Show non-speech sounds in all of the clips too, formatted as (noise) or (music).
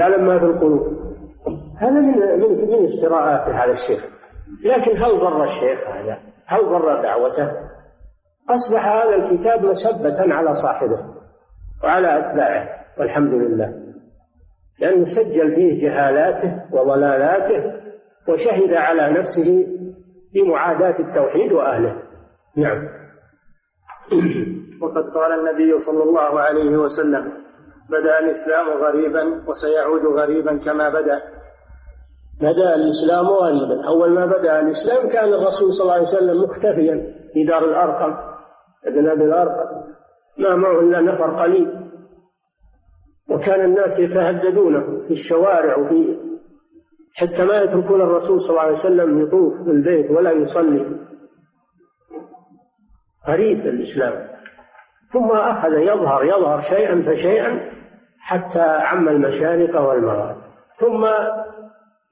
يعلم ما في القلوب. هذا من من من افتراءاته هذا الشيخ. لكن هل ضر الشيخ هذا؟ هل ضر دعوته؟ أصبح هذا الكتاب مسبة على صاحبه وعلى أتباعه والحمد لله. لأنه سجل فيه جهالاته وضلالاته وشهد على نفسه بمعاداة التوحيد وأهله. نعم. وقد قال النبي صلى الله عليه وسلم بدأ الإسلام غريبا وسيعود غريبا كما بدأ. بدأ الإسلام غريبا. أول ما بدأ الإسلام كان الرسول صلى الله عليه وسلم مختفيا في دار الأرقم ابن أبي الأرقم. ما معه إلا نفر قليل. وكان الناس يتهددونه في الشوارع وفي حتى ما يتركون الرسول صلى الله عليه وسلم يطوف في البيت ولا يصلي. غريب الإسلام. ثم أخذ يظهر يظهر شيئا فشيئا حتى عم المشارق والمغارب ثم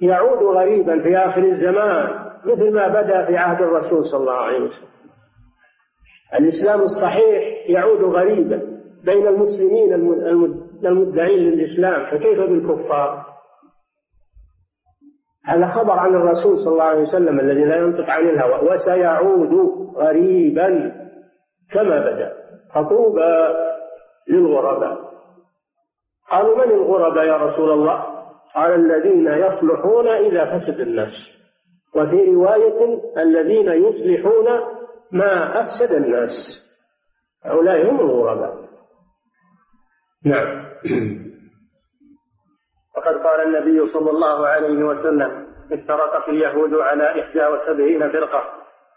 يعود غريبا في آخر الزمان مثل ما بدأ في عهد الرسول صلى الله عليه وسلم. الإسلام الصحيح يعود غريبا بين المسلمين المدعين للإسلام فكيف بالكفار؟ هذا خبر عن الرسول صلى الله عليه وسلم الذي لا ينطق عن الهوى وسيعود غريبا كما بدأ فطوبى للغرباء. قالوا من الغرباء يا رسول الله؟ قال الذين يصلحون إذا فسد الناس وفي رواية الذين يصلحون ما أفسد الناس هؤلاء هم الغرباء. نعم. (clears throat) وقد قال النبي صلى الله عليه وسلم افترقت اليهود على إحدى وسبعين فرقة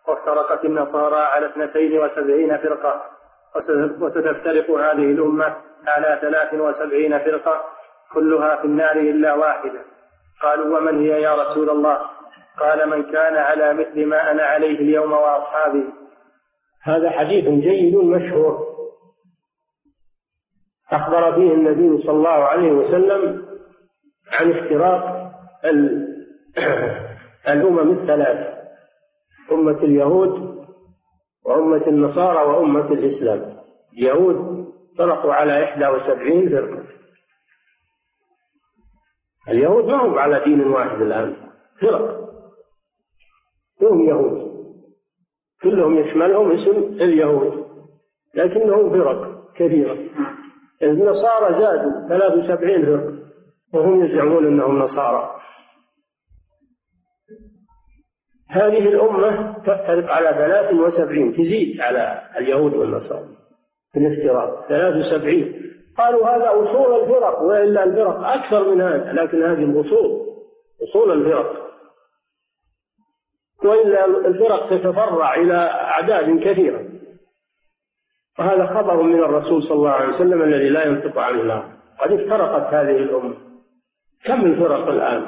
وافترقت النصارى على اثنتين وسبعين فرقة وستفترق هذه الأمة. على ثلاث وسبعين فرقة كلها في النار إلا واحدة. قالوا ومن هي يا رسول الله؟ قال من كان على مثل ما أنا عليه اليوم وأصحابي. هذا حديث جيد مشهور. أخبر فيه النبي صلى الله عليه وسلم عن افتراق (clears throat) الأمم الثلاث أمة اليهود وأمة النصارى وأمة الإسلام. اليهود فرقوا على إحدى وسبعين فرقة. اليهود ما هم على دين واحد الآن فرق. هم يهود. كلهم يشملهم اسم اليهود لكنهم فرق كثيرة النصارى زادوا 73 فرقة وهم يزعمون أنهم نصارى. هذه الأمة تفترق على 73 تزيد على اليهود والنصارى. في الافتراق 73 قالوا هذا أصول الفرق وإلا الفرق أكثر من هذا لكن هذه الأصول أصول الفرق. وإلا الفرق تتفرع إلى أعداد كثيرة. وهذا خبر من الرسول صلى الله عليه وسلم الذي لا ينطق عن الله قد افترقت هذه الأمة. كم الفرق الآن؟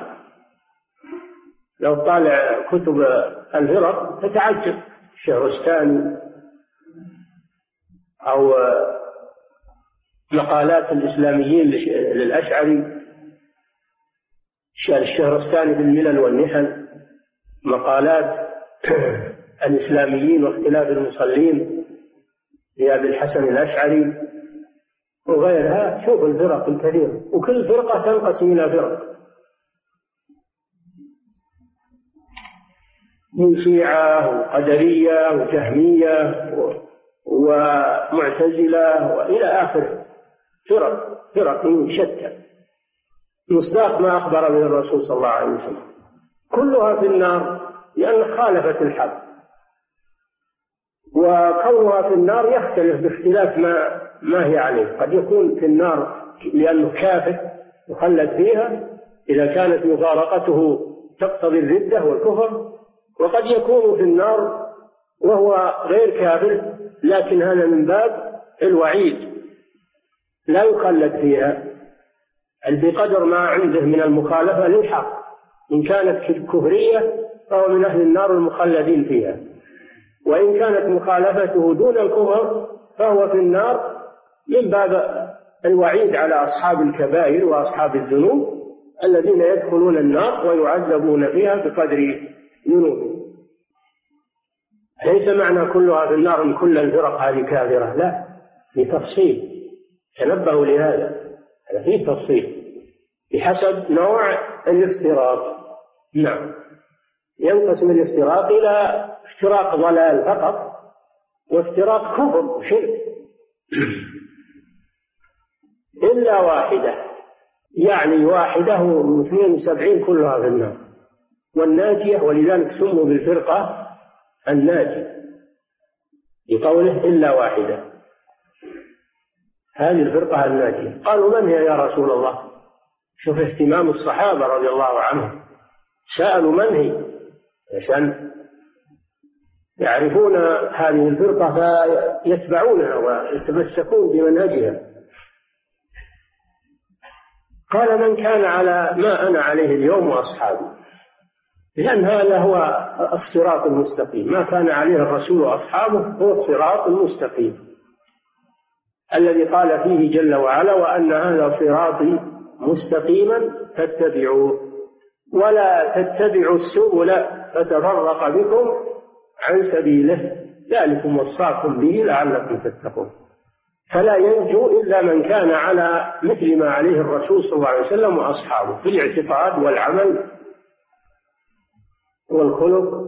لو طالع كتب الفرق تتعجب. الشهرستاني أو مقالات الإسلاميين للأشعري. الشهرستاني في الملل والنحل. مقالات (clears throat) الإسلاميين واختلاف المصلين لأبي الحسن الأشعري وغيرها. شوف الفرق الكثيرة وكل فرقة تنقسم إلى فرق. من شيعة وقدرية وجهمية ومعتزلة وإلى آخره فرق فرق شتى. مصداق ما أخبر به الرسول صلى الله عليه وسلم. كلها في النار لأن خالفت الحق. وكونها في النار يختلف باختلاف ما ما هي عليه. قد يكون في النار لأنه كافر مخلد فيها إذا كانت مفارقته تقتضي الردة والكفر وقد يكون في النار وهو غير كافر لكن هذا من باب الوعيد. لا يخلد فيها. بقدر ما عنده من المخالفة للحق. إن كانت كفرية فهو من أهل النار المخلدين فيها. وإن كانت مخالفته دون الكفر فهو في النار من باب الوعيد على أصحاب الكبائر وأصحاب الذنوب الذين يدخلون النار ويعذبون فيها بقدر ذنوبهم. ليس معنى كلها في النار ان كل الفرق هذه كافرة؟ لا في تفصيل. تنبهوا لهذا. هذا فيه تفصيل. بحسب نوع الافتراق. نعم. ينقسم الافتراق إلى افتراق ضلال فقط وافتراق كفر وشرك. (clears throat) إلا واحدة. يعني واحدة واثنين وسبعين كلها في النار. والناجية ولذلك سموا بالفرقة الناجية لقوله إلا واحدة. هذه الفرقة الناجية. قالوا من هي يا رسول الله؟ شوف اهتمام الصحابة رضي الله عنهم. سألوا من هي؟ عشان يعرفون هذه الفرقة فيتبعونها ويتمسكون بمنهجها. قال من كان على ما أنا عليه اليوم وأصحابي. لأن هذا هو الصراط المستقيم. ما كان عليه الرسول وأصحابه هو الصراط المستقيم. الذي قال فيه جل وعلا وأن هذا صراطي مستقيما فاتبعوه. ولا تتبعوا السبل فتفرق بكم عن سبيله. ذلكم وصاكم به لعلكم تتقون. فلا ينجو إلا من كان على مثل ما عليه الرسول صلى الله عليه وسلم وأصحابه في الاعتقاد والعمل والخلق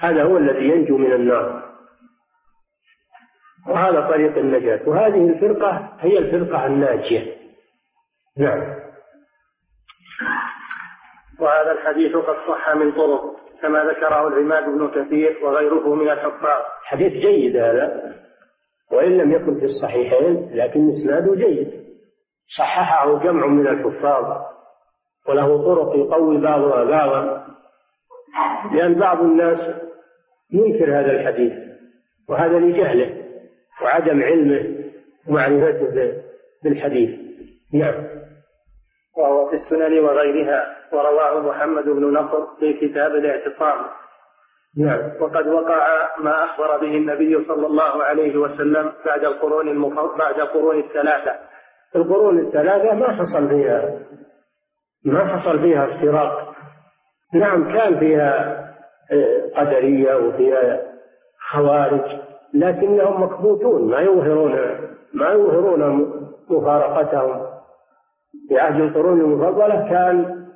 هذا هو الذي ينجو من النار. وهذا طريق النجاة. وهذه الفرقة هي الفرقة الناجية. نعم. وهذا الحديث قد صح من طرق كما ذكره العماد بن كثير وغيره من الحفاظ. حديث جيد هذا. وإن لم يكن في الصحيحين لكن إسناده جيد. صححه جمع من الحفاظ. وله طرق يقوي بعضها بعضا. لأن بعض الناس ينكر هذا الحديث وهذا لجهله وعدم علمه ومعرفته بالحديث. نعم. وهو في السنن وغيرها ورواه محمد بن نصر في كتاب الاعتصام. نعم. وقد وقع ما أخبر به النبي صلى الله عليه وسلم بعد القرون المفضل بعد القرون الثلاثة. القرون الثلاثة ما حصل فيها ما حصل فيها افتراق. نعم كان فيها آه، قدرية وفيها خوارج لكنهم مكبوتون ما يظهرون ما يظهرون مفارقتهم. في عهد القرون المفضلة كان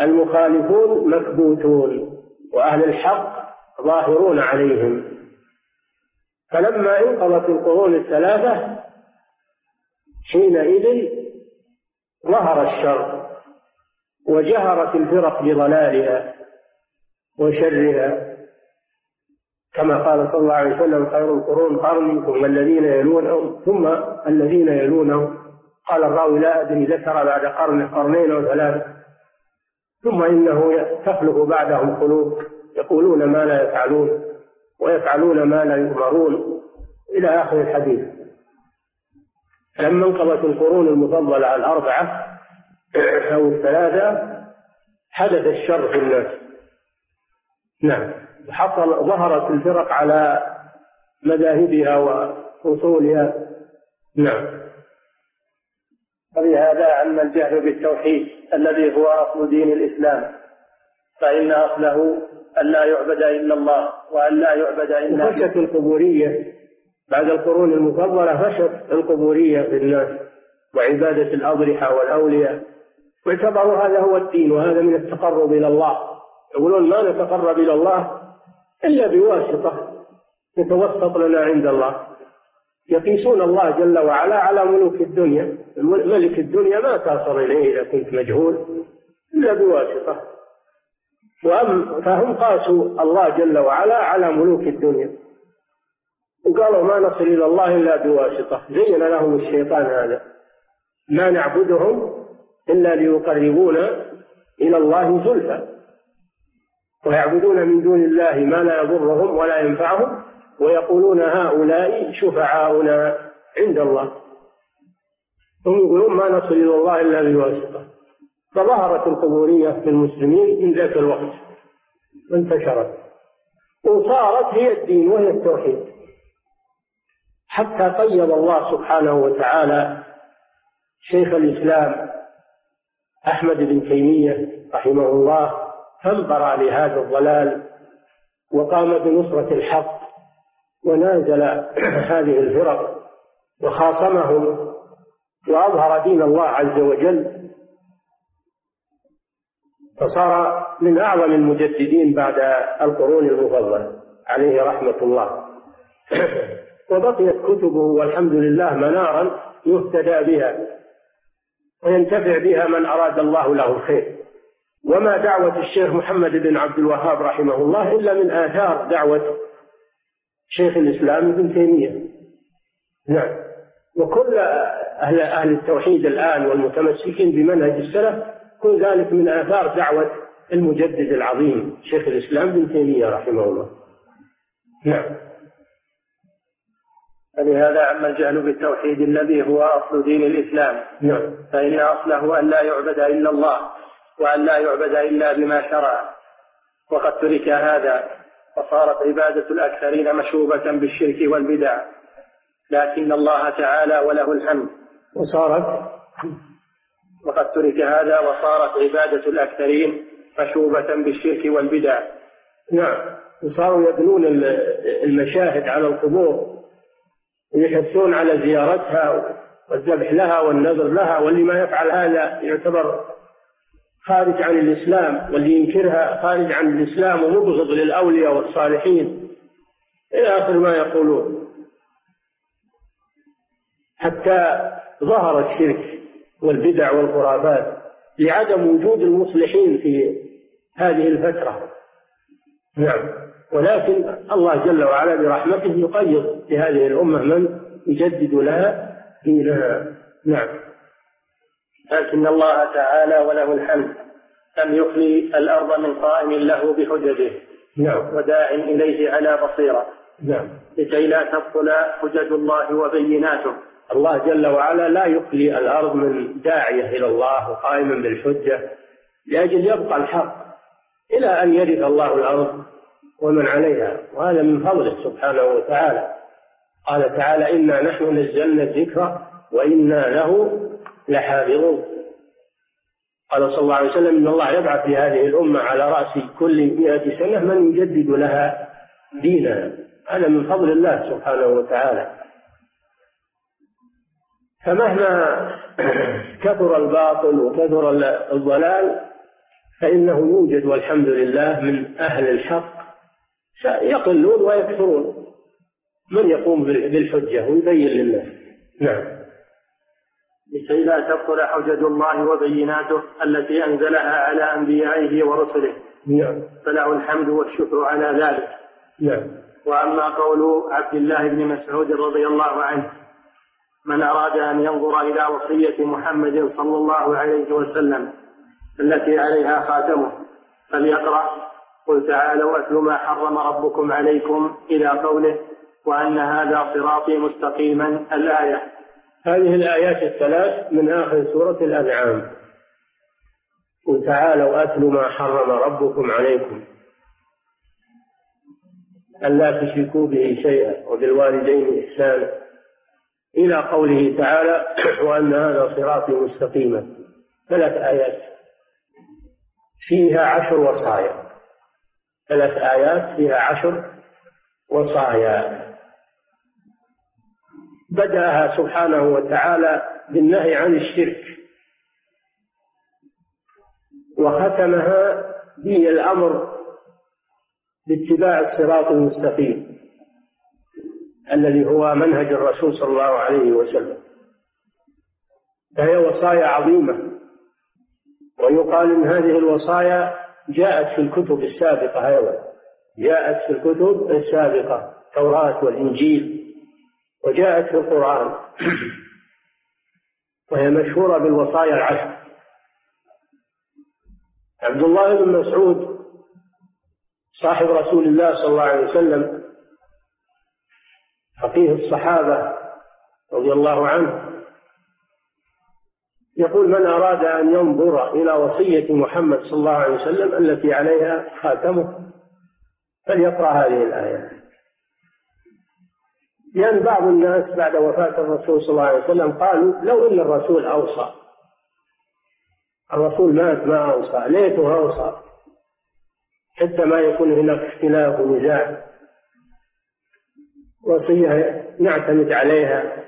المخالفون مكبوتون وأهل الحق ظاهرون عليهم. فلما انقضت القرون الثلاثة حينئذ ظهر الشر وجهرت الفرق بضلالها وشرها. كما قال صلى الله عليه وسلم خير القرون قرني ثم الذين يلونهم ثم الذين يلونهم. قال الراوي لا أدري ذكر بعد قرن قرنين أو ثلاثة. ثم إنه تخلف بعدهم خلوق يقولون ما لا يفعلون ويفعلون ما لا يؤمرون. إلى آخر الحديث. لما انقضت القرون المفضلة الأربعة أو الثلاثة حدث الشر في الناس. نعم. حصل ظهرت الفرق على مذاهبها وأصولها. نعم. ولهذا عم الجهل بالتوحيد الذي هو أصل دين الإسلام فإن أصله أن لا يعبد إلا الله وأن لا يعبد إلا فشت القبورية. بعد القرون المفضلة فشت القبورية في الناس وعبادة الأضرحة والأولياء. واعتبروا هذا هو الدين وهذا من التقرب إلى الله. يقولون ما نتقرب إلى الله إلا بواسطة يتوسط لنا عند الله. يقيسون الله جل وعلا على ملوك الدنيا. ملك الدنيا ما تصل إليه إذا كنت مجهول إلا بواسطة. وأم فهم قاسوا الله جل وعلا على ملوك الدنيا. وقالوا ما نصل إلى الله إلا بواسطة. زين لهم الشيطان هذا. ما نعبدهم إلا ليقربونا إلى الله زلفى. ويعبدون من دون الله ما لا يضرهم ولا ينفعهم ويقولون هؤلاء شفعاؤنا عند الله. هم يقولون ما نصل إلى الله إلا بواسطة فظهرت القبورية في المسلمين من ذاك الوقت. وانتشرت. وصارت هي الدين وهي التوحيد. حتى قيض الله سبحانه وتعالى شيخ الإسلام أحمد بن تيمية رحمه الله فانبر لهذا الضلال وقام بنصرة الحق ونازل (clears throat) هذه الفرق وخاصمهم وأظهر دين الله عز وجل فصار من أعظم المجددين بعد القرون المفضلة. عليه رحمة الله. (clears throat) وبقيت كتبه والحمد لله منارا يهتدى بها. وينتفع بها من أراد الله له الخير. وما دعوة الشيخ محمد بن عبد الوهاب رحمه الله إلا من آثار دعوة شيخ الإسلام ابن تيمية. نعم. وكل أهل أهل التوحيد الآن والمتمسكين بمنهج السلف كل ذلك من آثار دعوة المجدد العظيم شيخ الإسلام ابن تيمية رحمه الله. نعم. فلهذا عم الجهل بالتوحيد الذي هو أصل دين الإسلام. نعم. فإن أصله أن لا يعبد إلا الله وأن لا يعبد إلا بما شرع. وقد ترك هذا فصارت عبادة الأكثرين مشوبة بالشرك والبدع. لكن الله تعالى وله الحمد. وصارت؟ وقد ترك هذا وصارت عبادة الأكثرين مشوبة بالشرك والبدع. نعم. صاروا يبنون المشاهد على القبور. ويحثون على زيارتها والذبح لها والنذر لها واللي ما يفعل هذا يعتبر خارج عن الإسلام واللي ينكرها خارج عن الإسلام ومبغض للأولياء والصالحين. إلى آخر ما يقولون. حتى ظهر الشرك والبدع والخرافات لعدم وجود المصلحين في هذه الفترة. نعم. ولكن الله جل وعلا برحمته يقيض في هذه الأمة من يجدد لها دينها. نعم. لكن الله تعالى وله الحمد لم يخلي الأرض من قائم له بحججه. نعم. وداع إليه على بصيرة. نعم. لكي لا تبطل حجج الله وبيناته. الله جل وعلا لا يخلي الأرض من داعية إلى الله وقائما بالحجة لأجل يبقى الحق. إلى أن يرث الله الأرض ومن عليها. وهذا من فضله سبحانه وتعالى. قال تعالى إنا نحن نزلنا الذكر وإنا له لحافظون. قال صلى الله عليه وسلم إن الله يبعث لهذه الأمة على رأس كل مئة سنة من يجدد لها دينها. هذا من فضل الله سبحانه وتعالى. فمهما (clears throat) كثر الباطل وكثر الضلال فإنه يوجد والحمد لله من أهل الحق يقلون ويكثرون من يقوم بالحجة ويبين للناس. نعم. لكي لا تبطل حجج الله وبيناته التي أنزلها على أنبيائه ورسله. نعم. فله الحمد والشكر على ذلك. نعم. وأما قول عبد الله بن مسعود رضي الله عنه من أراد أن ينظر إلى وصية محمد صلى الله عليه وسلم التي عليها خاتمه فليقرأ قل تعالوا أتل ما حرم ربكم عليكم إلى قوله وأن هذا صراطي مستقيما الآية. هذه الآيات الثلاث من آخر سورة الأنعام. قل تعالوا أتل ما حرم ربكم عليكم. ألا تشركوا به شيئا وبالوالدين إحسانا. إلى قوله تعالى (clears throat) وأن هذا صراطي مستقيما. ثلاث آيات. فيها عشر وصايا. ثلاث آيات فيها عشر وصايا. بدأها سبحانه وتعالى بالنهي عن الشرك. وختمها بالأمر باتباع الصراط المستقيم الذي هو منهج الرسول صلى الله عليه وسلم. فهي وصايا عظيمة. ويقال إن هذه الوصايا جاءت في الكتب السابقة أيضا جاءت في الكتب السابقة التوراة والإنجيل. وجاءت في القرآن. (clears throat) وهي مشهورة بالوصايا العشر. عبد الله بن مسعود صاحب رسول الله صلى الله عليه وسلم فقيه الصحابة رضي الله عنه يقول من أراد أن ينظر إلى وصية محمد صلى الله عليه وسلم التي عليها خاتمه فليقرأ هذه الآيات. لأن بعض الناس بعد وفاة الرسول صلى الله عليه وسلم قالوا لو أن الرسول أوصى. الرسول مات ما أوصى ليته أوصى. حتى ما يكون هناك اختلاف ونزاع. وصية نعتمد عليها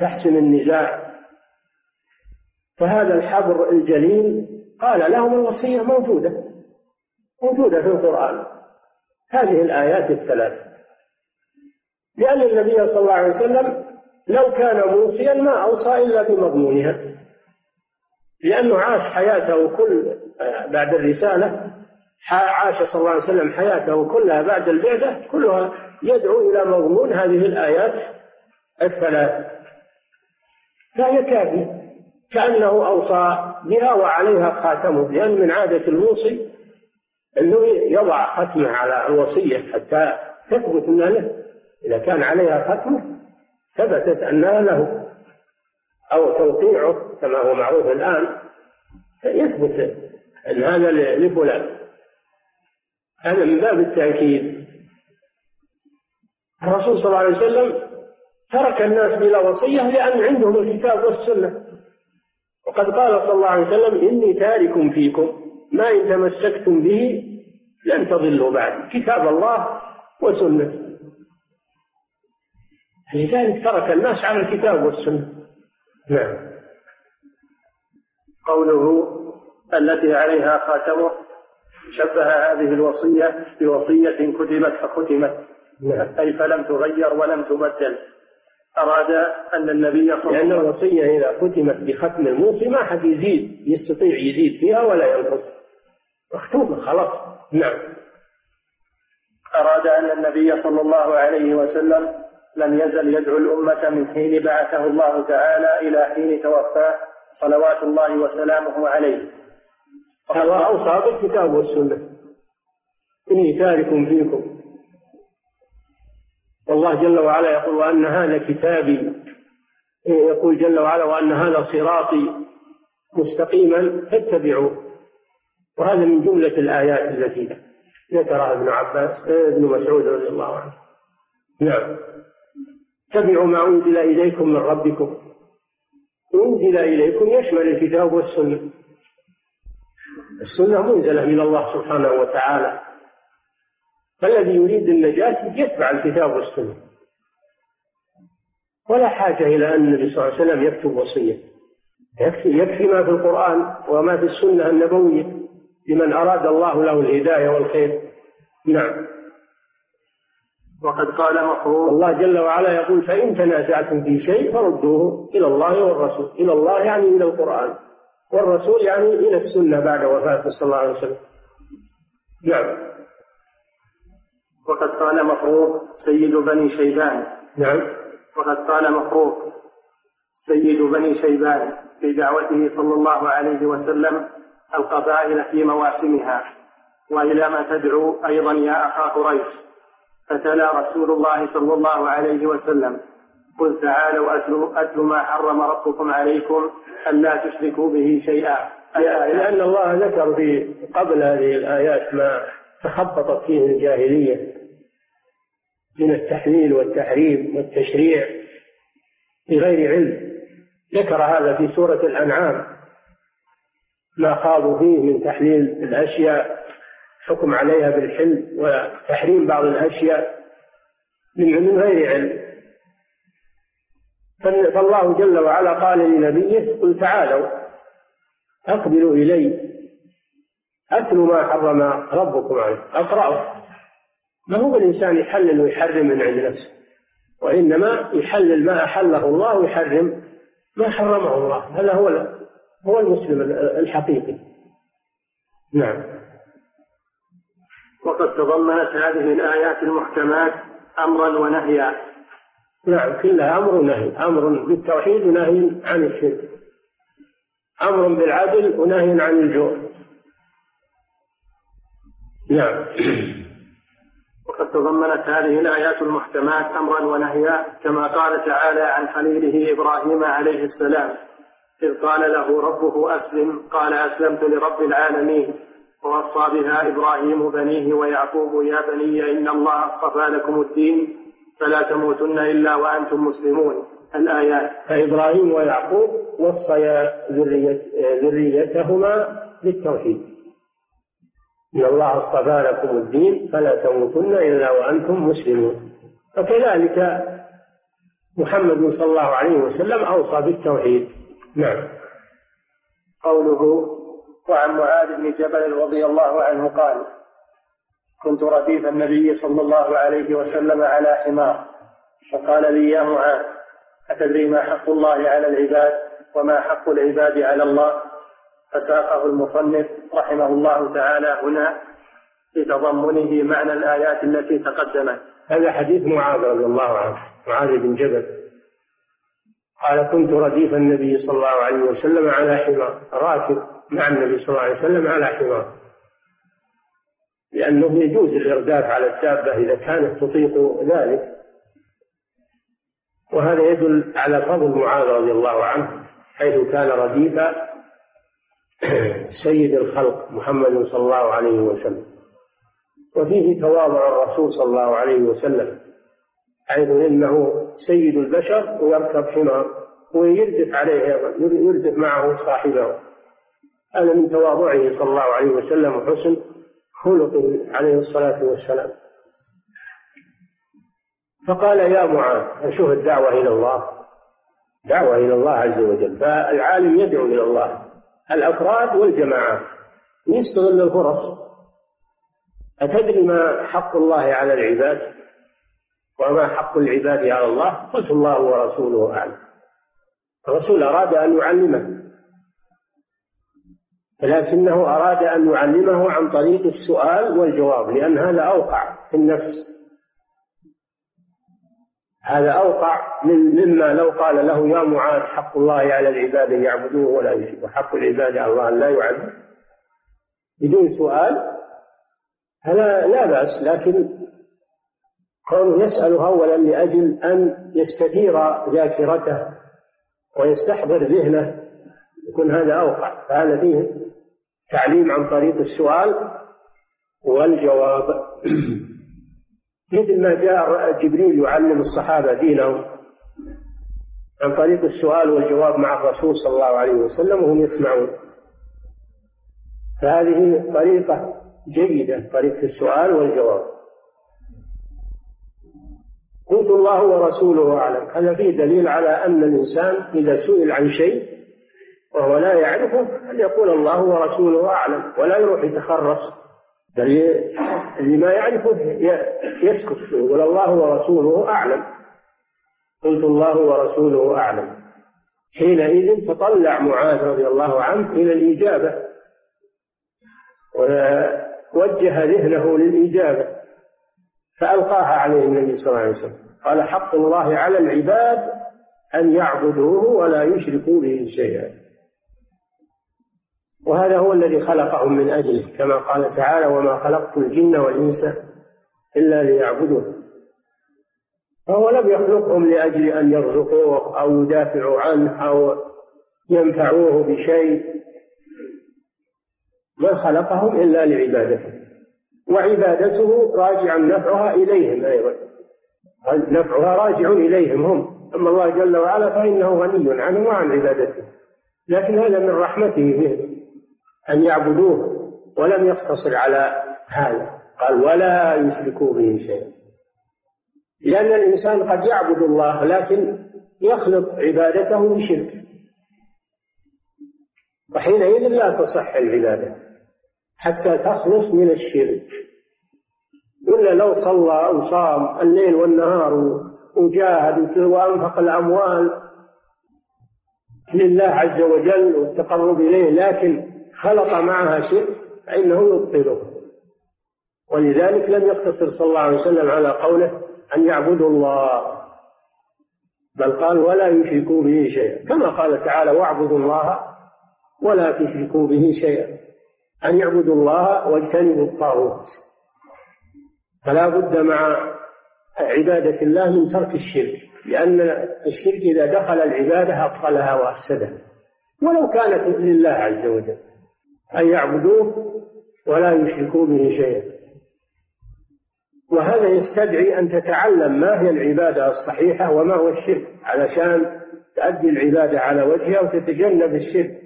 تحسن النزاع. فهذا الحبر الجليل قال لهم الوصية موجودة موجودة في القرآن. هذه الآيات الثلاث. لأن النبي صلى الله عليه وسلم لو كان موصيا ما أوصى إلا بمضمونها. لأنه عاش حياته كل بعد الرسالة عاش صلى الله عليه وسلم حياته كلها بعد البعثة كلها يدعو إلى مضمون هذه الآيات الثلاث. فهي كافية. كأنه أوصى بها وعليها خاتمه لأن من عادة الموصي أنه يضع ختمه على الوصية حتى تثبت أنها له. إذا كان عليها ختمه ثبتت أنها له أو توقيعه كما هو معروف الآن يثبت أن هذا لفلان. هذا من باب التأكيد. الرسول صلى الله عليه وسلم ترك الناس بلا وصية لأن عندهم الكتاب والسنة. وقد قال صلى الله عليه وسلم إني تارك فيكم ما إن تمسكتم به لن تضلوا بعد كتاب الله وسنته لذلك ترك الناس على الكتاب والسنة. نعم. قوله التي عليها خاتمه شبه هذه الوصية بوصية كتبت فختمت. نعم. أي فلم تغير ولم تبدل. أراد أن النبي صلى الله عليه وسلم لأن الوصية إذا ختمت بختم الموصي ما حد يزيد يستطيع يزيد فيها ولا ينقص. مختومة خلاص. نعم. أراد أن النبي صلى الله عليه وسلم لم يزل يدعو الأمة من حين بعثه الله تعالى إلى حين توفاه صلوات الله وسلامه عليه. هذا أوصى بالكتاب والسنة. إني تارك فيكم. والله جل وعلا يقول وأن هذا كتابي. يقول جل وعلا وأن هذا صراطي مستقيما فاتبعوه. وهذا من جملة الآيات التي ذكرها ابن عباس ابن مسعود رضي الله عنه. نعم. اتبعوا ما أنزل إليكم من ربكم. أنزل إليكم يشمل الكتاب والسنة. السنة منزلة من الله سبحانه وتعالى. فالذي يريد النجاة يتبع الكتاب والسنة. ولا حاجة إلى أن النبي صلى الله عليه وسلم يكتب وصية. يكفي يكفي ما في القرآن وما في السنة النبوية لمن أراد الله له الهداية والخير. نعم. وقد قال مفروض الله جل وعلا يقول فإن تنازعتم في شيء فردوه إلى الله والرسول. إلى الله يعني إلى القرآن والرسول يعني إلى السنة بعد وفاته صلى الله عليه وسلم. نعم. وقد قال مفروض سيد بني شيبان. نعم. وقد قال مفروض سيد بني شيبان في دعوته صلى الله عليه وسلم القبائل في مواسمها. وإلى ما تدعو أيضا يا أخا قريش. فتلا رسول الله صلى الله عليه وسلم. قل تعالوا أتلوا أتل ما حرم ربكم عليكم ألا تشركوا به شيئا. لأن الله ذكر في قبل هذه الآيات ما تخبطت فيه الجاهلية من التحليل والتحريم والتشريع بغير علم. ذكر هذا في سورة الأنعام. ما خاضوا فيه من تحليل الأشياء حكم عليها بالحل وتحريم بعض الأشياء من غير علم. فالله جل وعلا قال لنبيه قل تعالوا أقبلوا إلي. أتل ما حرم ربكم عليه. أقرأه. ما هو الإنسان يحلل ويحرم من عند نفسه. وإنما يحلل ما أحله الله ويحرم ما حرمه الله. هذا هو هو المسلم الحقيقي. نعم. وقد تضمنت هذه الآيات المحكمات أمرا ونهيا. نعم كلها أمر ونهي. أمر بالتوحيد ونهي عن الشرك. أمر بالعدل ونهي عن الجور. نعم. (clears throat) وقد تضمنت هذه الآيات المحكمات أمرا ونهيا كما قال تعالى عن خليله إبراهيم عليه السلام إذ قال له ربه أسلم قال أسلمت لرب العالمين ووصى بها إبراهيم بنيه ويعقوب يا بني إن الله اصطفى لكم الدين فلا تموتن إلا وأنتم مسلمون. الآيات فإبراهيم ويعقوب وصيا ذريتهما بالتوحيد إن الله اصطفى لكم الدين فلا تموتن إلا وأنتم مسلمون. فكذلك محمد صلى الله عليه وسلم أوصى بالتوحيد. نعم. قوله وعن معاذ بن جبل رضي الله عنه قال كنت رديف النبي صلى الله عليه وسلم على حمار فقال لي يا معاذ أتدري ما حق الله على العباد وما حق العباد على الله؟ فساقه المصنف رحمه الله تعالى هنا في تضمنه معنى الآيات التي تقدمت. هذا حديث معاذ رضي الله عنه معاذ بن جبل. قال كنت رديف النبي صلى الله عليه وسلم على حمار راكب مع النبي صلى الله عليه وسلم على حمار. لأنه يجوز الإرداف على الدابة إذا كانت تطيق ذلك. وهذا يدل على فضل معاذ رضي الله عنه حيث كان رديف (clears throat) سيد الخلق محمد صلى الله عليه وسلم. وفيه تواضع الرسول صلى الله عليه وسلم. حيث إنه سيد البشر ويركب حمار ويردف عليه يردف معه صاحبه. هذا من تواضعه صلى الله عليه وسلم وحسن خلقه عليه الصلاة والسلام. فقال يا معاذ أشوف الدعوة إلى الله؟ دعوة إلى الله عز وجل. فالعالم يدعو إلى الله. الأفراد والجماعات. يستغل الفرص أتدري ما حق الله على العباد؟ وما حق العباد على الله؟ قلت الله ورسوله أعلم. الرسول أراد أن يعلمه. لكنه أراد أن يعلمه عن طريق السؤال والجواب لأن هذا أوقع في النفس. هذا أوقع مما لو قال له يا معاذ حق الله على العباد أن يعبدوه ولا يشركوا وحق العباد على الله أن لا يعبد بدون سؤال هذا لا بأس لكن كونه يسأله أولا لأجل أن يستثير ذاكرته ويستحضر ذهنه يكون هذا أوقع. فهذا فيه تعليم عن طريق السؤال والجواب. مثل ما جاء جبريل يعلم الصحابة دينهم عن طريق السؤال والجواب مع الرسول صلى الله عليه وسلم وهم يسمعون. فهذه طريقة جيدة طريقة السؤال والجواب. قلت الله ورسوله أعلم. هذا فيه دليل على أن الإنسان إذا سئل عن شيء وهو لا يعرفه أن يقول الله ورسوله أعلم ولا يروح يتخرص. بل اللي ما يعرفه يسكت يقول الله ورسوله أعلم. قلت الله ورسوله أعلم. حينئذ تطلع معاذ رضي الله عنه إلى الإجابة. ووجه ذهنه للإجابة. فألقاها عليه النبي صلى الله عليه وسلم. قال حق الله على العباد أن يعبدوه ولا يشركوا به شيئا. وهذا هو الذي خلقهم من أجله كما قال تعالى وما خلقت الجن والإنس إلا ليعبدون فهو لم يخلقهم لأجل أن يرزقوه أو يدافعوا عنه أو ينفعوه بشيء. ما خلقهم إلا لعبادته وعبادته راجع نفعها إليهم أيضا. نفعها راجع إليهم هم. أما الله جل وعلا فإنه غني عنهم وعن عبادته. لكن هذا من رحمته. بهم أن يعبدوه ولم يقتصر على هذا. قال ولا يشركوا به شيئا. لأن الإنسان قد يعبد الله لكن يخلط عبادته بشرك. وحينئذ لا تصح العبادة حتى تخلص من الشرك. إلا لو صلى أو صام الليل والنهار وجاهد وأنفق الأموال لله عز وجل والتقرب إليه لكن خلط معها شرك فإنه يبطله. ولذلك لم يقتصر صلى الله عليه وسلم على قوله أن يعبدوا الله. بل قال ولا يشركوا به شيئا. كما قال تعالى واعبدوا الله ولا تشركوا به شيئا. أن يعبدوا الله واجتنبوا الطاغوت. فلا بد مع عبادة الله من ترك الشرك لأن الشرك إذا دخل العبادة أبطلها وأفسدها. ولو كانت لله عز وجل. أن يعبدوه ولا يشركوا به شيئا. وهذا يستدعي أن تتعلم ما هي العبادة الصحيحة وما هو الشرك علشان تؤدي العبادة على وجهها وتتجنب الشرك.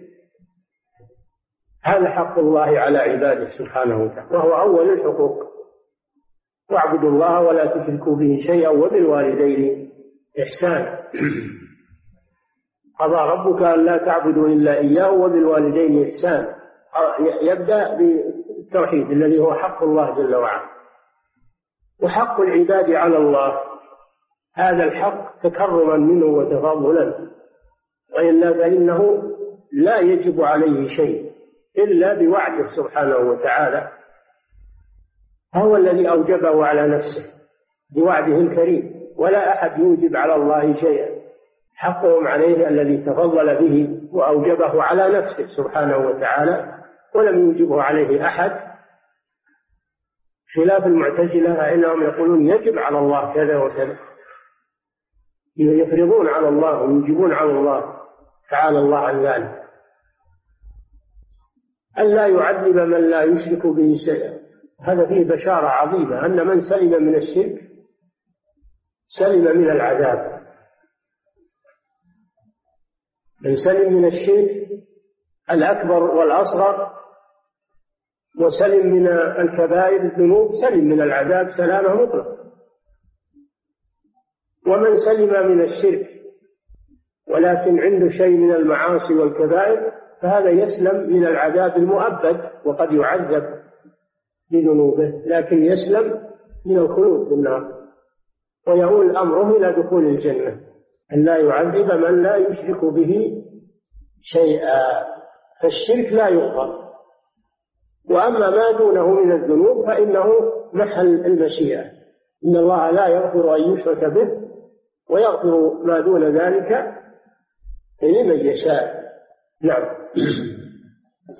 هذا حق الله على عباده سبحانه وتعالى وهو أول الحقوق. واعبدوا الله ولا تشركوا به شيئا وبالوالدين إحسانا (clears throat) قضى ربك أن لا تعبدوا إلا إياه وبالوالدين إحسانا يبدأ بالتوحيد الذي هو حق الله جل وعلا. وحق العباد على الله هذا الحق تكرما منه وتفضلا وإلا فإنه لا يجب عليه شيء إلا بوعده سبحانه وتعالى. هو الذي أوجبه على نفسه بوعده الكريم. ولا أحد يوجب على الله شيئا. حقهم عليه الذي تفضل به وأوجبه على نفسه سبحانه وتعالى. ولم يوجبه عليه أحد. خلاف المعتزلة فإنهم يقولون يجب على الله كذا وكذا. يفرضون على الله ويجبون على الله. تعالى الله عن ذلك. أن لا يعذب من لا يشرك به شيئا. هذا فيه بشارة عظيمة. أن من سلم من الشرك سلم من العذاب. من سلم من الشرك الأكبر والأصغر وسلم من الكبائر الذنوب سلم من العذاب سلامة مطلقة ومن سلم من الشرك ولكن عنده شيء من المعاصي والكبائر فهذا يسلم من العذاب المؤبد وقد يعذب بذنوبه لكن يسلم من الخلود في النار. ويؤول أمره إلى دخول الجنة أن لا يعذب من لا يشرك به شيئا فالشرك لا يغفر وأما ما دونه من الذنوب فإنه محل المشيئة. إن الله لا يغفر أن يشرك به ويغفر ما دون ذلك لمن يشاء. نعم.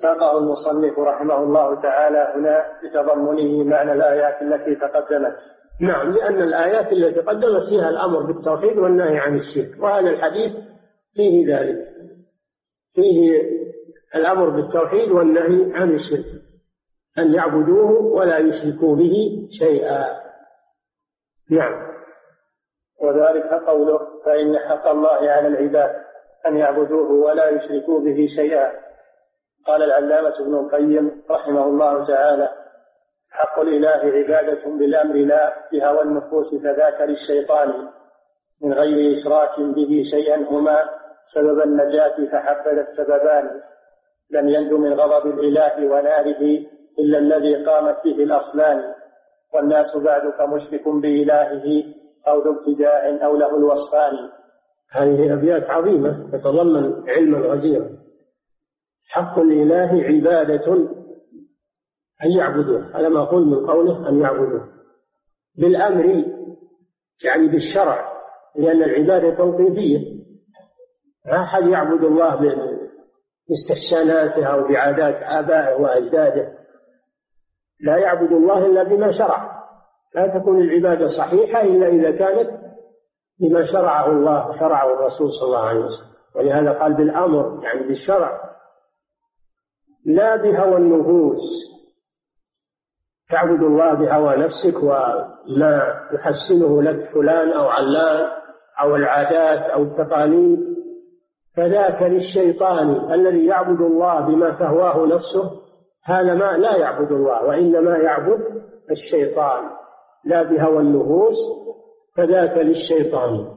ساقه المصنف رحمه الله تعالى هنا بتضمنه معنى الآيات التي تقدمت. نعم لأن الآيات التي تقدمت فيها الأمر بالتوحيد والنهي عن الشرك وهذا الحديث فيه ذلك. فيه الأمر بالتوحيد والنهي عن الشرك. أن يعبدوه ولا يشركوا به شيئا. نعم. وذلك قوله فإن حق الله على العباد أن يعبدوه ولا يشركوا به شيئا. قال العلامة ابن القيم رحمه الله تعالى حق الإله عبادة بالأمر لا بهوى النفوس فذاك للشيطان. من غير إشراك به شيئا هما سبب النجاة فحبذ السببان. لم ينج من غضب الإله وناره إلا الذي قامت به الأصلان والناس بعد فمشرك بإلهه أو ذو ابتداع أو له الوصفان. هذه أبيات عظيمة تتضمن علما غزيرا حق الإله عبادة أن يعبدوه هذا ما أقول من قوله أن يعبدوه. بالأمر يعني بالشرع لأن العبادة توقيفية. ما أحد يعبد الله بإستحساناته أو بعادات آبائه وأجداده. لا يعبد الله إلا بما شرع. لا تكون العبادة صحيحة إلا إذا كانت بما شرعه الله وشرعه الرسول صلى الله عليه وسلم. ولهذا قال بالأمر يعني بالشرع. لا بهوى النفوس. تعبد الله بهوى نفسك وما يحسنه لك فلان أو علان أو العادات أو التقاليد. فذاك للشيطان الذي يعبد الله بما تهواه نفسه هذا ما لا يعبد الله وإنما يعبد الشيطان. لا بهوى النفوس فذاك للشيطان.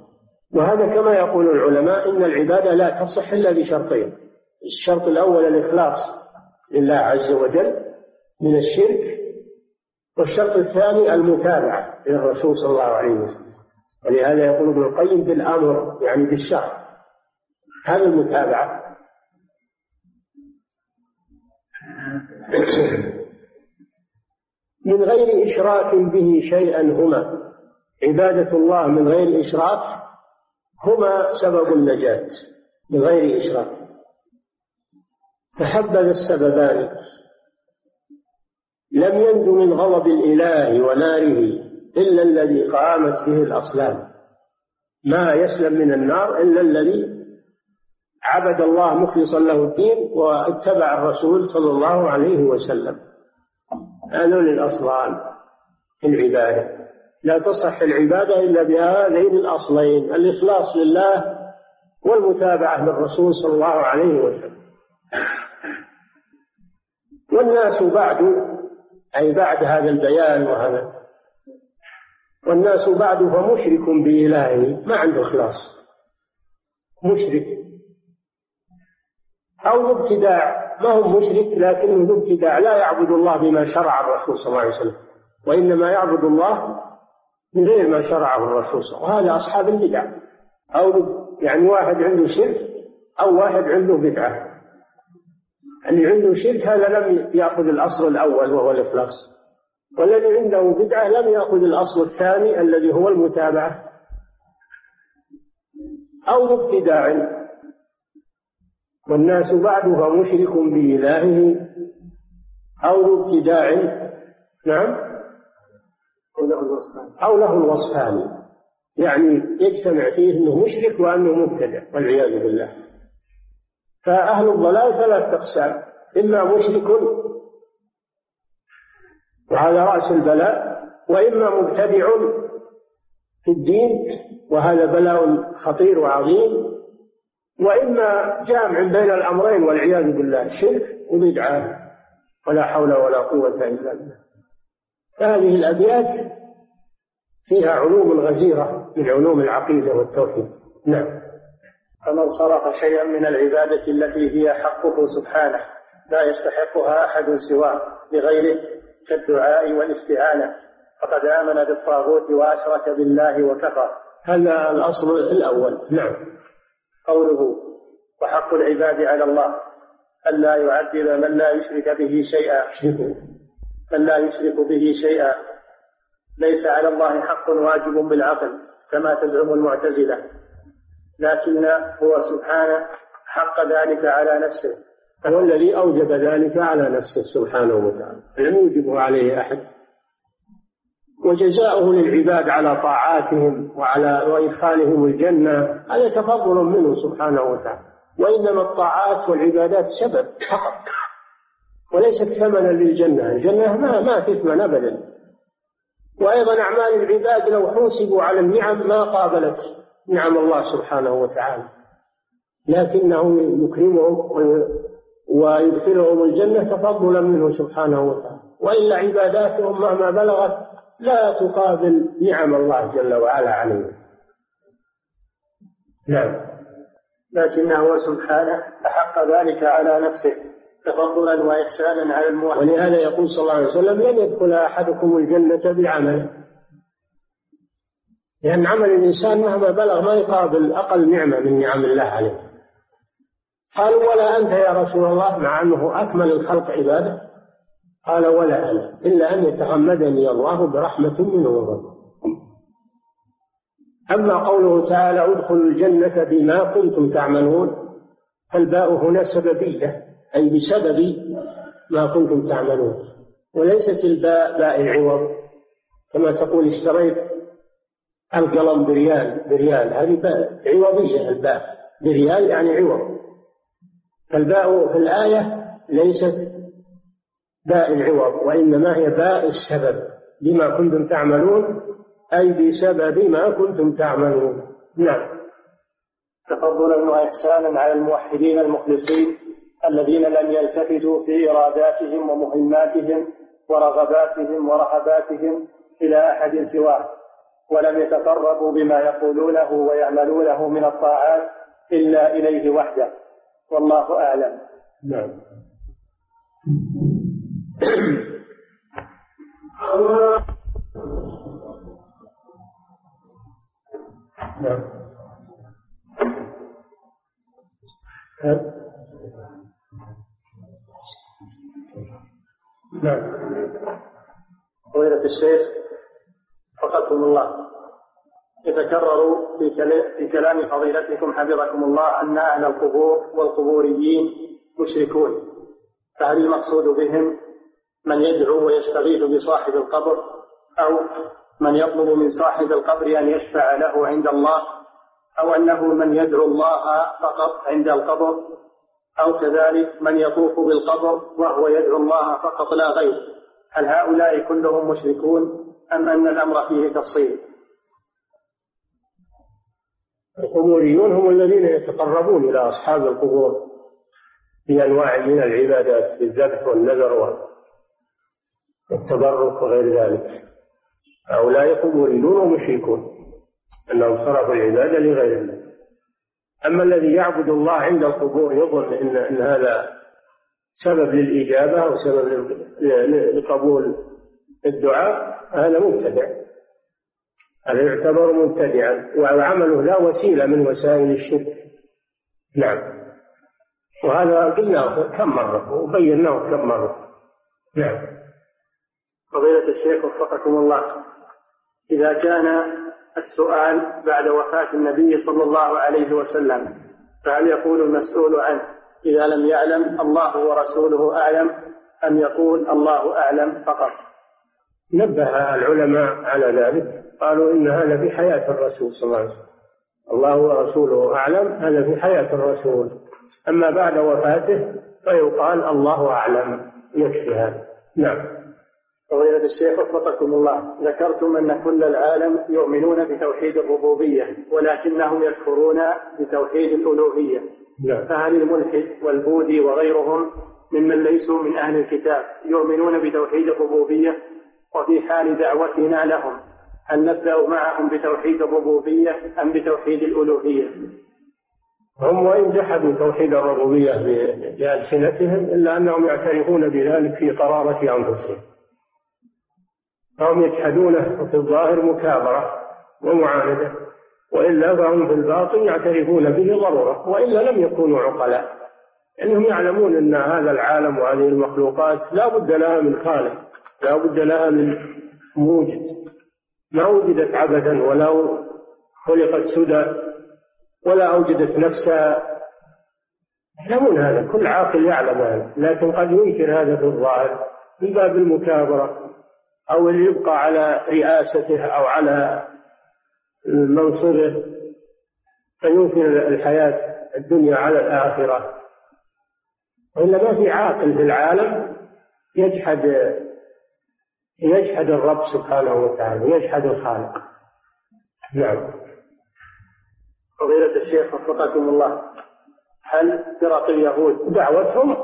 وهذا كما يقول العلماء إن العبادة لا تصح إلا بشرطين. الشرط الأول الإخلاص لله عز وجل من الشرك والشرط الثاني المتابعة للرسول صلى الله عليه وسلم. ولهذا يقول ابن القيم بالأمر يعني بالشرع. هذا المتابعة. (coughs) من غير إشراك به شيئا هما. عبادة الله من غير إشراك هما سبب النجاة من غير إشراك. فحبذا السببان لم ينج من غضب الإله وناره إلا الذي قامت به الأصلان. ما يسلم من النار إلا الذي عبد الله مخلصا له الدين واتبع الرسول صلى الله عليه وسلم. هذول الأصلان في العبادة. لا تصح العبادة إلا بهذين الأصلين الإخلاص لله والمتابعة للرسول صلى الله عليه وسلم. والناس بعد أي بعد هذا البيان وهذا والناس بعد فمشرك بإلهه ما عنده إخلاص. مشرك. أو ابتداع ما هو مشرك لكنه ابتداع لا يعبد الله بما شرع الرسول صلى الله عليه وسلم وإنما يعبد الله بغير ما شرعه الرسول صلى الله عليه وسلم. وهذا أصحاب البدع. أو يعني واحد عنده شرك أو واحد عنده بدعة. اللي عنده شرك هذا لم يأخذ الأصل الأول وهو الإخلاص. والذي عنده بدعة لم يأخذ الأصل الثاني الذي هو المتابعة. أو ابتداع والناس بعدها مشرك بإلهه أو ابتداع نعم؟ أو له الوصفان. يعني يجتمع فيه أنه مشرك وأنه مبتدع. والعياذ بالله. فأهل الضلال ثلاث أقسام إما مشرك وهذا رأس البلاء وإما مبتدع في الدين وهذا بلاء خطير وعظيم. وإما جامع بين الأمرين والعياذ بالله شرك وبدعة ولا حول ولا قوة إلا بالله. هذه الأبيات فيها علوم غزيرة من علوم العقيدة والتوحيد. نعم. فمن صرف شيئا من العبادة التي هي حقه سبحانه لا يستحقها أحد سواه لغيره كالدعاء والاستعانة. فقد آمن بالطاغوت وأشرك بالله وكفر. هذا الأصل الأول. نعم. قوله وحق العباد على الله ألا يعذب من لا يشرك به شيئا. من لا يشرك به شيئا. ليس على الله حق واجب بالعقل كما تزعم المعتزلة. لكن هو سبحانه حق ذلك على نفسه. هو الذي أوجب ذلك على نفسه سبحانه وتعالى. لم يوجبه عليه أحد. وجزاؤه للعباد على طاعاتهم وعلى وإدخالهم الجنة هذا تفضل منه سبحانه وتعالى. وإنما الطاعات والعبادات سبب فقط وليست ثمنا للجنة. الجنة ما ما تثمن أبدا. وأيضا أعمال العباد لو حوسبوا على النعم ما قابلت نعم الله سبحانه وتعالى. لكنه يكرمهم ويدخلهم الجنة تفضلا منه سبحانه وتعالى. وإلا عباداتهم مهما بلغت لا تقابل نعم الله جل وعلا عليهم نعم. لكنه سبحانه أحق ذلك على نفسه تفضلا وإحسانا على الموحد. ولهذا يقول صلى الله عليه وسلم لن يدخل أحدكم الجنة بعمله. لأن عمل الإنسان مهما بلغ ما يقابل أقل نعمة من نعم الله عليه. قالوا ولا أنت يا رسول الله؟ مع أنه أكمل الخلق عبادة. قال ولا أنا إلا أن يتغمدني الله برحمة منه وفضل. أما قوله تعالى ادخلوا الجنة بما كنتم تعملون فالباء هنا سببية أي بسبب ما كنتم تعملون. وليست الباء باء العوض كما تقول اشتريت القلم بريال بريال هذه باء عوضية الباء بريال يعني عوض. فالباء في الآية ليست باء العوض وإنما هي باء السبب بما كنتم تعملون أي بسبب ما كنتم تعملون. نعم. تفضلا وإحسانا على الموحدين المخلصين الذين لم يلتفتوا في إراداتهم ومهماتهم ورغباتهم ورهباتهم إلى أحد سواه ولم يتقربوا بما يقولونه ويعملونه من الطاعات إلا إليه وحده. والله أعلم. نعم. نعم فضيلة الشيخ وفقكم الله. يتكرر في كلام فضيلتكم حفظكم الله أن أهل القبور والقبوريين مشركون. فهل المقصود بهم من يدعو ويستغيث بصاحب القبر أو من يطلب من صاحب القبر أن يشفع له عند الله أو أنه من يدعو الله فقط عند القبر أو كذلك من يطوف بالقبر وهو يدعو الله فقط لا غير. هل هؤلاء كلهم مشركون أم أن الأمر فيه تفصيل؟ القبوريون هم الذين يتقربون إلى أصحاب القبور بأنواع من العبادات بالذبح والنذر والتبرك وغير ذلك. هؤلاء قبوريون ومشركون أنهم صرفوا العبادة لغير الله. أما الذي يعبد الله عند القبور يظن إن, إن هذا سبب للإجابة وسبب لقبول الدعاء هذا مبتدع. هذا يعتبر مبتدعا وعمله لا وسيلة من وسائل الشرك. نعم. وهذا قلناه كم مرة وبيناه كم مرة. نعم. فضيلة الشيخ وفقكم الله. إذا كان السؤال بعد وفاة النبي صلى الله عليه وسلم فهل يقول المسؤول عنه إذا لم يعلم الله ورسوله أعلم أم يقول الله أعلم فقط نبه العلماء على ذلك قالوا إن هذا في حياة الرسول صلى الله عليه وسلم. الله ورسوله أعلم هذا في حياة الرسول. أما بعد وفاته فيقال الله أعلم. يكفي هذا. نعم. فضيلة الشيخ وفقكم الله ذكرتم أن كل العالم يؤمنون بتوحيد الربوبية ولكنهم يكفرون بتوحيد الألوهية نعم. فهل الملحد والبوذي وغيرهم ممن ليسوا من أهل الكتاب يؤمنون بتوحيد الربوبية وفي حال دعوتنا لهم هل نبدأ معهم بتوحيد الربوبية أم بتوحيد الألوهية؟ هم وإن جحدوا توحيد الربوبية بألسنتهم إلا أنهم يعترفون بذلك في قرارة أنفسهم فهم يجحدونه في الظاهر مكابرة ومعاندة وإلا فهم في الباطن يعترفون به ضرورة وإلا لم يكونوا عقلاء. لأنهم يعلمون أن هذا العالم وهذه المخلوقات لا بد لها من خالق لا بد لها من موجد. ما وجدت عبثا ولا خلقت سدى ولا أوجدت نفسها يعلمون هذا كل عاقل يعلم هذا لكن قد ينكر هذا في الظاهر من باب المكابرة. أو اللي يبقى على رئاسته أو على منصبه فينكر الحياة الدنيا على الآخرة. وإلا ما في عاقل في العالم يجحد يجحد الرب سبحانه وتعالى يجحد الخالق. نعم. فضيلة الشيخ وفقكم الله. هل فرق اليهود؟ دعوتهم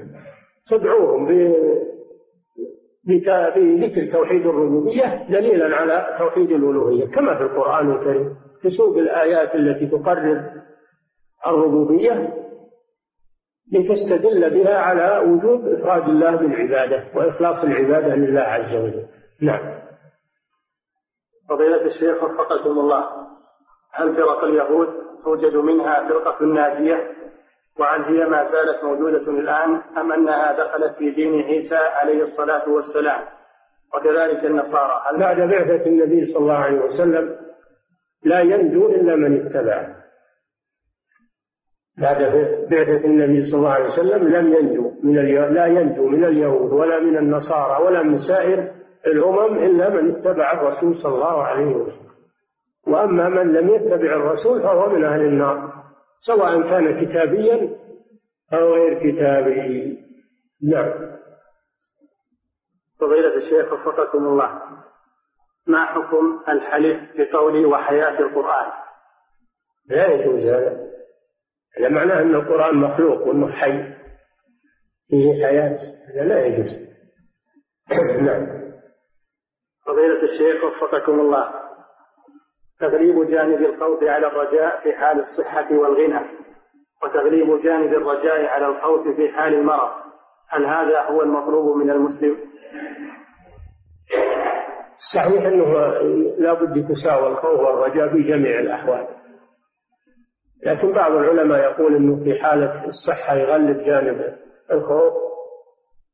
(coughs) تدعوهم بذكر توحيد الربوبية دليلا على توحيد الألوهية كما في القرآن الكريم تسوق الآيات التي تقرر الربوبية لتستدل بها على وجوب إفراد الله بالعبادة وإخلاص العبادة لله عز وجل. نعم. فضيلة الشيخ وفقكم الله هل فرق اليهود توجد منها فرقة ناجية؟ وهل هي ما زالت موجودة الآن أم أنها دخلت في دين عيسى عليه الصلاة والسلام وكذلك النصارى. هل بعد بعثة النبي صلى الله عليه وسلم لا ينجو إلا من اتبعه بعد بعثة النبي صلى الله عليه وسلم لم ينجو من لا ينجو من اليهود ولا من النصارى ولا من سائر الأمم إلا من اتبع الرسول صلى الله عليه وسلم. وأما من لم يتبع الرسول فهو من أهل النار. سواء كان كتابيا أو غير كتابي. نعم. فضيلة الشيخ وفقكم الله. ما حكم الحلف بقول وحياة القرآن؟ لا يجوز هذا. هذا معناه أن القرآن مخلوق وأنه حي. فيه حياة. هذا لا يجوز. (clears throat) نعم. فضيلة الشيخ وفقكم الله. تغليب جانب الخوف على الرجاء في حال الصحة والغنى وتغليب جانب الرجاء على الخوف في حال المرض. هل هذا هو المطلوب من المسلم؟ صحيح أنه لا بد يتساوى الخوف والرجاء في جميع الأحوال. لكن بعض العلماء يقول أنه في حالة الصحة يغلب جانب الخوف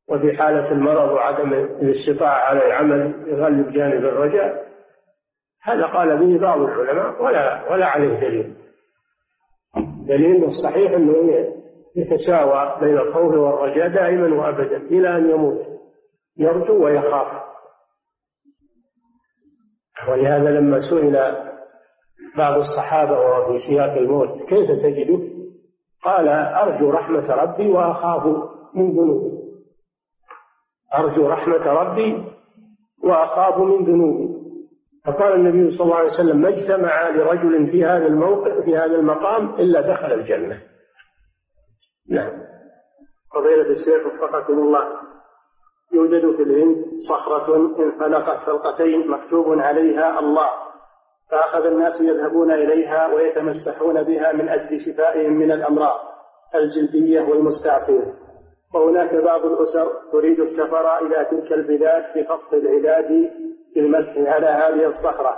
وفي حالة المرض وعدم الاستطاعة على العمل يغلب جانب الرجاء. هذا قال به بعض العلماء ولا ولا عليه دليل. دليل الصحيح إنه يتساوى بين الخوف والرجاء دائما وابدا إلى أن يموت. يرجو ويخاف. ولهذا لما سئل بعض الصحابة وهو في سياق الموت كيف تجده؟ قال أرجو رحمة ربي وأخاف من ذنوبي. أرجو رحمة ربي وأخاف من ذنوبي. فقال النبي صلى الله عليه وسلم ما اجتمع لرجل في هذا الموقع في هذا المقام إلا دخل الجنة. نعم. فضيلة الشيخ وفقكم الله يوجد في الهند صخرة انفلقت فلقتين مكتوب عليها الله فأخذ الناس يذهبون إليها ويتمسحون بها من أجل شفائهم من الأمراض الجلدية والمستعصية. وهناك بعض الأسر تريد السفر إلى تلك البلاد بقصد العلاج بالمسح على هذه الصخرة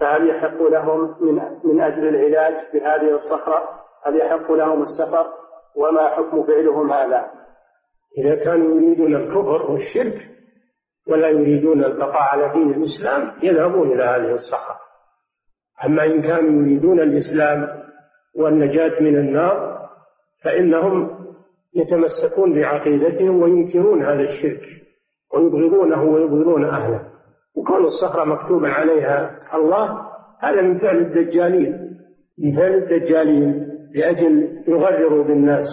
فهل يحق لهم من من أجل العلاج بهذه الصخرة؟ هل يحق لهم السفر؟ وما حكم فعلهم هذا؟ إذا كانوا يريدون الكفر والشرك ولا يريدون البقاء على دين الإسلام يذهبون إلى هذه الصخرة. أما إن كانوا يريدون الإسلام والنجاة من النار فإنهم يتمسكون بعقيدتهم وينكرون هذا الشرك ويبغضونه ويبغضون أهله. وكون الصخرة مكتوبا عليها الله هذا من فعل الدجالين. من فعل الدجالين لأجل يغرروا بالناس.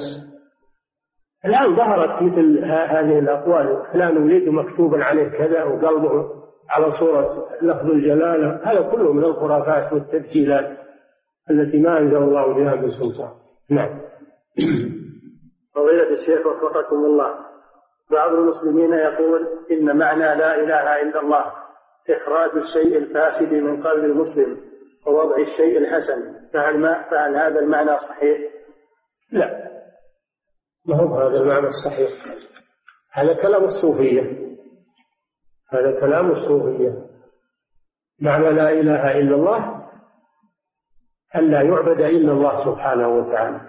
الآن ظهرت مثل هذه الأقوال. فلان ولد مكتوبا عليه كذا وقلبه على صورة لفظ الجلالة. هذا كله من الخرافات والتبجيلات التي ما أنزل الله بها من سلطان. نعم. فضيلة الشيخ وفقكم الله. بعض المسلمين يقول إن معنى لا إله إلا الله إخراج الشيء الفاسد من قلب المسلم ووضع الشيء الحسن. فهل, ما فهل هذا المعنى صحيح؟ لا. ما هو هذا المعنى الصحيح؟ هذا كلام الصوفية. هذا كلام الصوفية. معنى لا إله إلا الله أن لا يعبد إلا الله سبحانه وتعالى.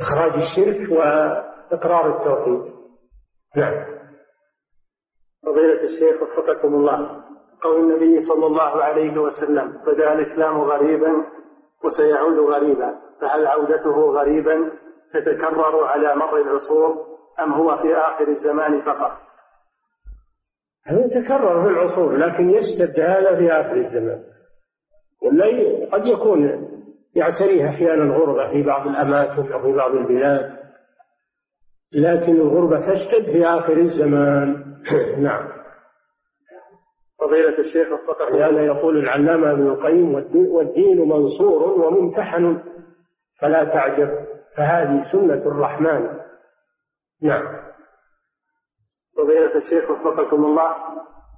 إخراج الشرك وإقرار التوحيد. نعم. فضيلة الشيخ وفقكم الله. قول النبي صلى الله عليه وسلم بدأ الإسلام غريبا وسيعود غريبا فهل عودته غريبا تتكرر على مر العصور أم هو في آخر الزمان فقط؟ هذا يتكرر في العصور لكن يشتد هذا في آخر الزمان. ولا قد يكون يعتريه أحيانا غربة في بعض الأماكن أو في بعض البلاد لكن الغربة تشتد في آخر الزمان. (clears throat) نعم. فضيلة الشيخ وفقه لهذا يقول العلامة ابن القيم والدين منصور وممتحن فلا تعجب فهذه سنة الرحمن. نعم. فضيلة الشيخ وفقكم الله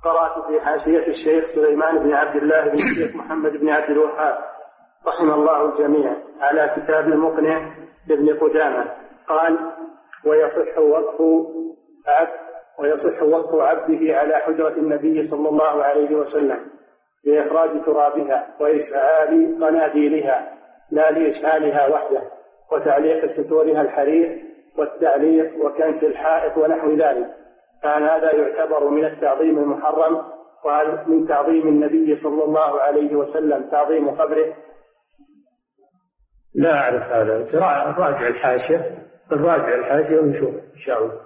قرأت في حاشية الشيخ سليمان بن عبد الله بن الشيخ محمد بن عبد الوهاب رحم الله الجميع على كتاب المقنع لابن قدامة. قال ويصح وقف عبد ويصح وقف عبده على حجرة النبي صلى الله عليه وسلم لإخراج ترابها وإشعال قناديلها لا لإشعالها وحده وتعليق ستورها الحرير والتعليق وكنس الحائط ونحو ذلك. كان هذا يعتبر من التعظيم المحرم وهل من تعظيم النبي صلى الله عليه وسلم تعظيم قبره لا أعرف هذا. راجع الحاشية. نراجع الحاشية ونشوف إن شاء الله.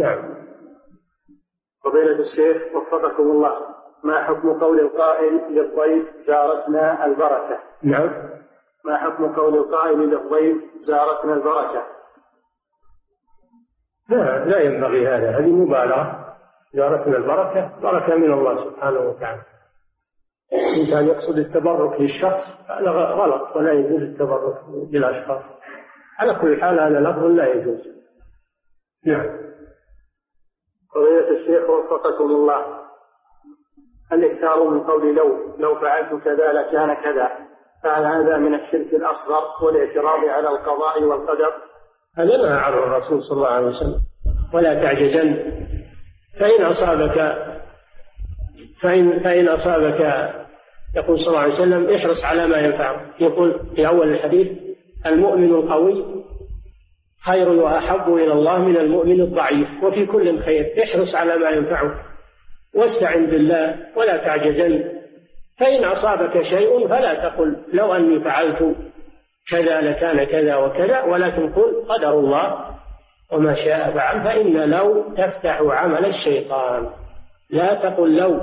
نعم. فضيلة الشيخ وفقكم الله ما حكم قول القائل للضيف زارتنا البركة؟ نعم. ما حكم قول القائل للضيف زارتنا البركة؟ لا لا ينبغي هذا. هذه مبالغة. زارتنا البركة بركة من الله سبحانه وتعالى. الإنسان يقصد التبرك للشخص هذا غلط ولا يجوز التبرك بالأشخاص على كل حال هذا لفظ لا يجوز. نعم. فضيلة الشيخ وفقكم الله. الإكثار من قول لو لو فعلت كذا لكان كذا. فهل هذا من الشرك الأصغر والاعتراض على القضاء والقدر؟ هذا نهى عنه الرسول صلى الله عليه وسلم. ولا تعجزن. فإن أصابك فإن فإن أصابك يقول صلى الله عليه وسلم احرص على ما ينفعك يقول في أول الحديث المؤمن القوي خير وأحب إلى الله من المؤمن الضعيف وفي كل خير احرص على ما ينفعك واستعن بالله ولا تعجزن. فإن أصابك شيء فلا تقل لو أني فعلت كذا لكان كذا وكذا ولكن قل قدر الله وما شاء فعل فإن لو تفتح عمل الشيطان. لا تقل لو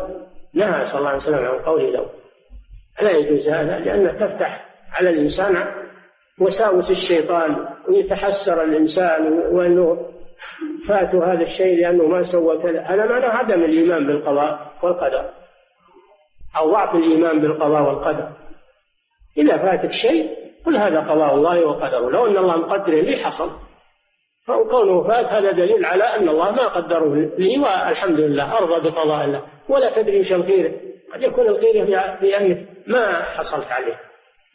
نهى صلى الله عليه وسلم عن قول لو لا يجوز هذا؟ لأنه تفتح على الإنسان وساوس الشيطان ويتحسر الإنسان وأنه فاته هذا الشيء لأنه ما سوى كذا. هذا معنى عدم الإيمان بالقضاء والقدر أو ضعف الإيمان بالقضاء والقدر. إذا فاتك شيء قل هذا قضاء الله وقدره. لو أن الله مقدر لي حصل. فكونه فات هذا دليل على أن الله ما قدره لي والحمد لله أرضى بقضاء الله. ولا تدري وش الخير قد يكون الخير في أنك ما حصلت عليه.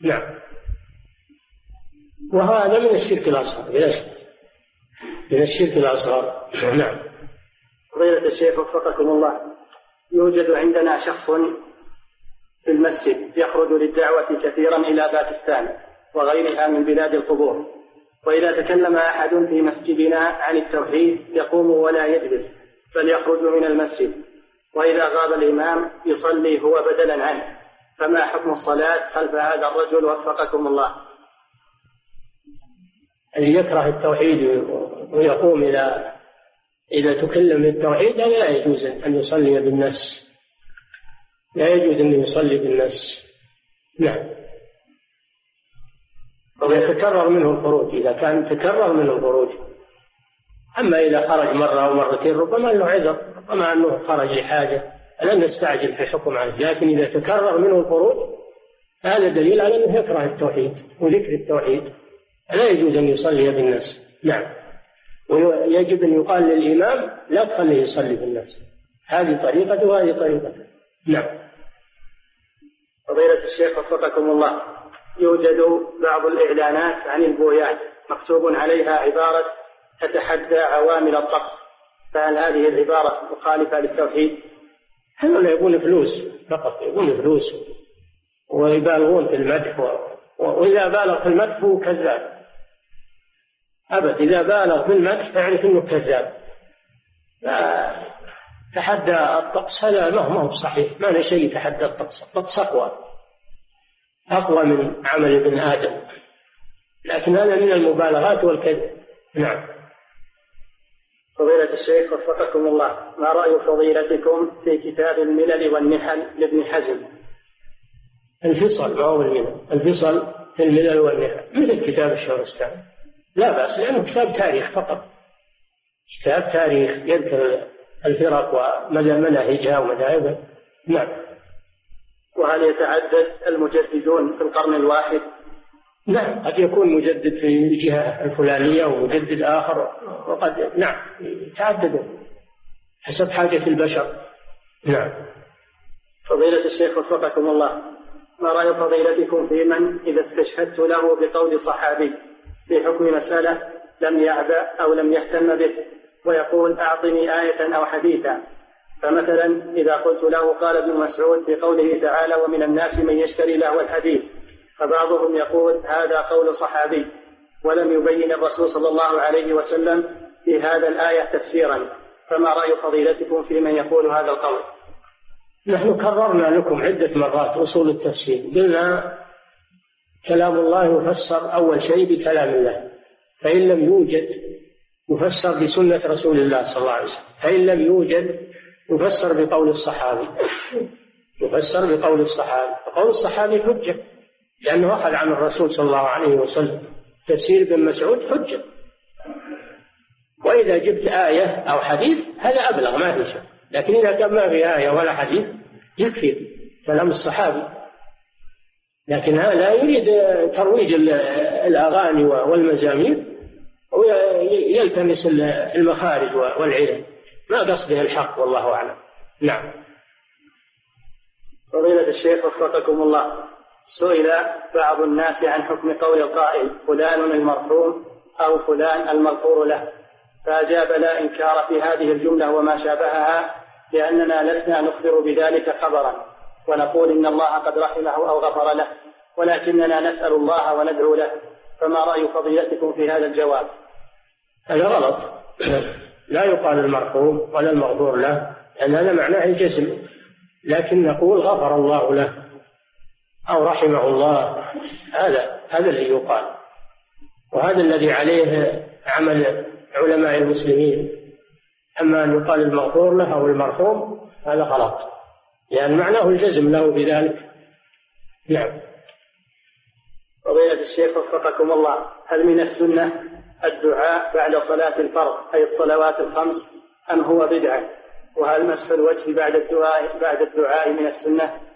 نعم. وهذا من الشرك الأصغر. بلا شك من الشرك الأصغر. نعم. فضيلة الشيخ وفقكم الله. يوجد عندنا شخص في المسجد يخرج للدعوة كثيرا إلى باكستان وغيرها من بلاد القبور. وإذا تكلم أحد في مسجدنا عن التوحيد يقوم ولا يجلس بل يخرج من المسجد. وإذا غاب الإمام يصلي هو بدلا عنه. فما حكم الصلاة؟ خلف هذا الرجل وفقكم الله؟ الذي يكره التوحيد ويقوم إلى إذا تكلم بالتوحيد لا يجوز أن يصلي بالناس لا يجوز أن يصلي بالناس نعم. ويتكرر منه الخروج إذا كان تكرر منه الخروج. أما إذا خرج مرة أو مرتين ربما له عذر ربما أنه خرج لحاجة لن نستعجل في الحكم عليه لكن إذا تكرر منه الخروج هذا دليل على أنه يكره التوحيد وذكر التوحيد. لا يجوز أن يصلي بالناس. نعم. ويجب أن يقال للإمام لا تخليه يصلي بالناس. هذه طريقته وهذه طريقته. نعم. فضيلة الشيخ وفقكم الله. يوجد بعض الإعلانات عن البويات مكتوب عليها عبارة تتحدى عوامل الطقس. فهل هذه العبارة مخالفة للتوحيد؟ هذول يبون فلوس فقط يبون فلوس ويبالغون في المدح وإذا بالغ في المدح هو كذاب. أبد إذا بالغ في المدح تعرف أنه كذاب. تحدى الطقس هذا ما هو صحيح. ما شيء يتحدى الطقس. الطقس أقوى أقوى من عمل ابن آدم. لكن هذا من المبالغات والكذب. نعم. فضيلة الشيخ وفقكم الله ما رأي فضيلتكم في كتاب الملل والنحل لابن حزم؟ الفصل ما هو الملل. الفصل في الملل والنحل مثل كتاب الشهرستان لا بأس لأنه كتاب تاريخ فقط. كتاب تاريخ يذكر الفرق ومناهجها ومذاهبها. نعم. وهل يتعدد المجددون في القرن الواحد؟ نعم. قد يكون مجدد في الجهة الفلانية ومجدد آخر. وقد نعم. يتعددون حسب حاجة البشر. نعم. فضيلة الشيخ وفقكم الله ما رأي فضيلتكم في من إذا استشهدت له بقول صحابي في حكم مسألة لم يعبأ أو لم يهتم به ويقول أعطني آية أو حديثا؟ فمثلا إذا قلت له قال ابن مسعود في قوله تعالى ومن الناس من يشتري له الحديث. فبعضهم يقول هذا قول صحابي ولم يبين الرسول صلى الله عليه وسلم في هذا الآية تفسيرا. فما رأي فضيلتكم في من يقول هذا القول؟ نحن كررنا لكم عدة مرات أصول التفسير. قلنا كلام الله يفسر أول شيء بكلام الله. فإن لم يوجد يفسر بسنة رسول الله صلى الله عليه وسلم. فإن لم يوجد يفسر بقول الصحابي. يفسر بقول الصحابي. فقول الصحابي حجة. لأنه أخذ عن الرسول صلى الله عليه وسلم. تفسير ابن مسعود حجة. وإذا جبت آية أو حديث هذا أبلغ ما في شك. لكن إذا كان ما في آية ولا حديث يكفي كلام الصحابي. لكن هذا يريد ترويج الأغاني والمزامير ويلتمس المخارج والعلم. ما قصده الحق والله أعلم. نعم. فضيلة الشيخ وفقكم الله. سئل بعض الناس عن حكم قول القائل فلان المرحوم أو فلان المغفور له فأجاب لا إنكار في هذه الجملة وما شابهها لأننا لسنا نخبر بذلك خبرا ونقول إن الله قد رحمه أو غفر له ولكننا نسأل الله وندعو له فما رأي فضيلتكم في هذا الجواب؟ هذا غلط. لا يقال المرحوم ولا المغفور له لأن هذا معناه الجسم لكن نقول غفر الله له. أو رحمه الله هذا هذا الذي يقال. وهذا الذي عليه عمل علماء المسلمين. أما أن يقال المغفور له أو المرحوم هذا غلط. لأن معناه الجزم له بذلك. نعم. فضيلة الشيخ وفقكم الله هل من السنة الدعاء بعد صلاة الفرض أي الصلوات الخمس أم هو بدعة؟ وهل مسح الوجه بعد الدعاء بعد الدعاء من السنة؟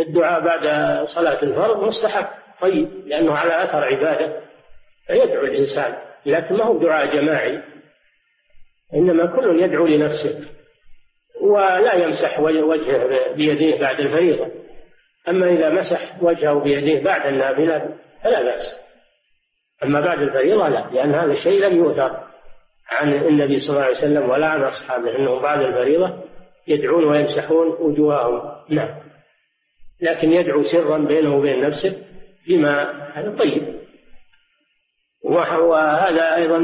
الدعاء بعد صلاة الفرض مستحب. طيب لأنه على أثر عبادة فيدعو الإنسان لكن ما هو دعاء جماعي. إنما كل يدعو لنفسه ولا يمسح وجهه بيديه بعد الفريضة. أما إذا مسح وجهه بيديه بعد النافلة فلا بأس. أما بعد الفريضة لا لأن هذا الشيء لم يؤثر عن النبي صلى الله عليه وسلم ولا عن أصحابه أنهم بعد الفريضة يدعون ويمسحون وجوههم. نعم. لكن يدعو سرا بينه وبين نفسه بما هذا طيب. وهذا أيضا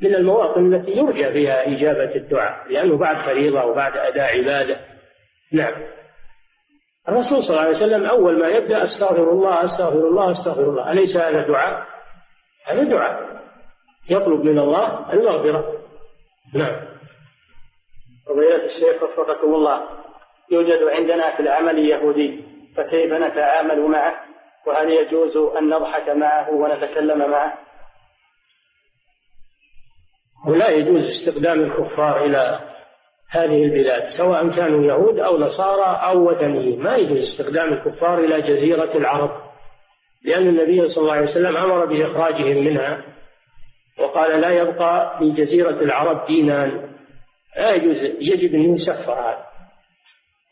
من المواطن التي يرجى فيها إجابة الدعاء لأنه بعد فريضة وبعد أداء عبادة. نعم. الرسول صلى الله عليه وسلم أول ما يبدأ أستغفر الله أستغفر الله أستغفر الله. أليس هذا دعاء؟ هذا دعاء. يطلب من الله المغفرة. نعم. فضيلة الشيخ وفقكم الله. يوجد عندنا في العمل يهودي فكيف نتعامل معه؟ وهل يجوز أن نضحك معه ونتكلم معه؟ ولا يجوز استخدام الكفار إلى هذه البلاد سواء كانوا يهود أو نصارى أو وثنيين. ما يجوز استخدام الكفار إلى جزيرة العرب لأن النبي صلى الله عليه وسلم أمر بإخراجهم منها وقال لا يبقى في جزيرة العرب دينان. لا يجوز يجب أن يسفر هذا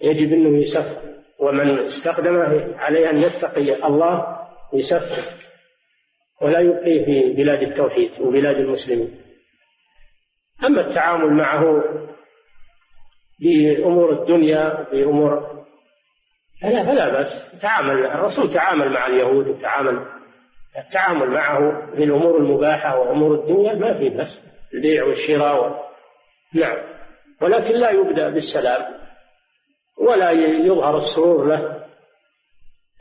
يجب أنه يسفر ومن استخدم عليه أن يتقي الله يسفر ولا يبقيه في بلاد التوحيد وبلاد المسلمين. أما التعامل معه بأمور الدنيا بأمور فلا فلا بأس. تعامل الرسول تعامل مع اليهود وتعامل التعامل معه في الأمور المباحة وأمور الدنيا ما في بأس البيع والشراء. نعم. ولكن لا يبدأ بالسلام. ولا يظهر السرور له.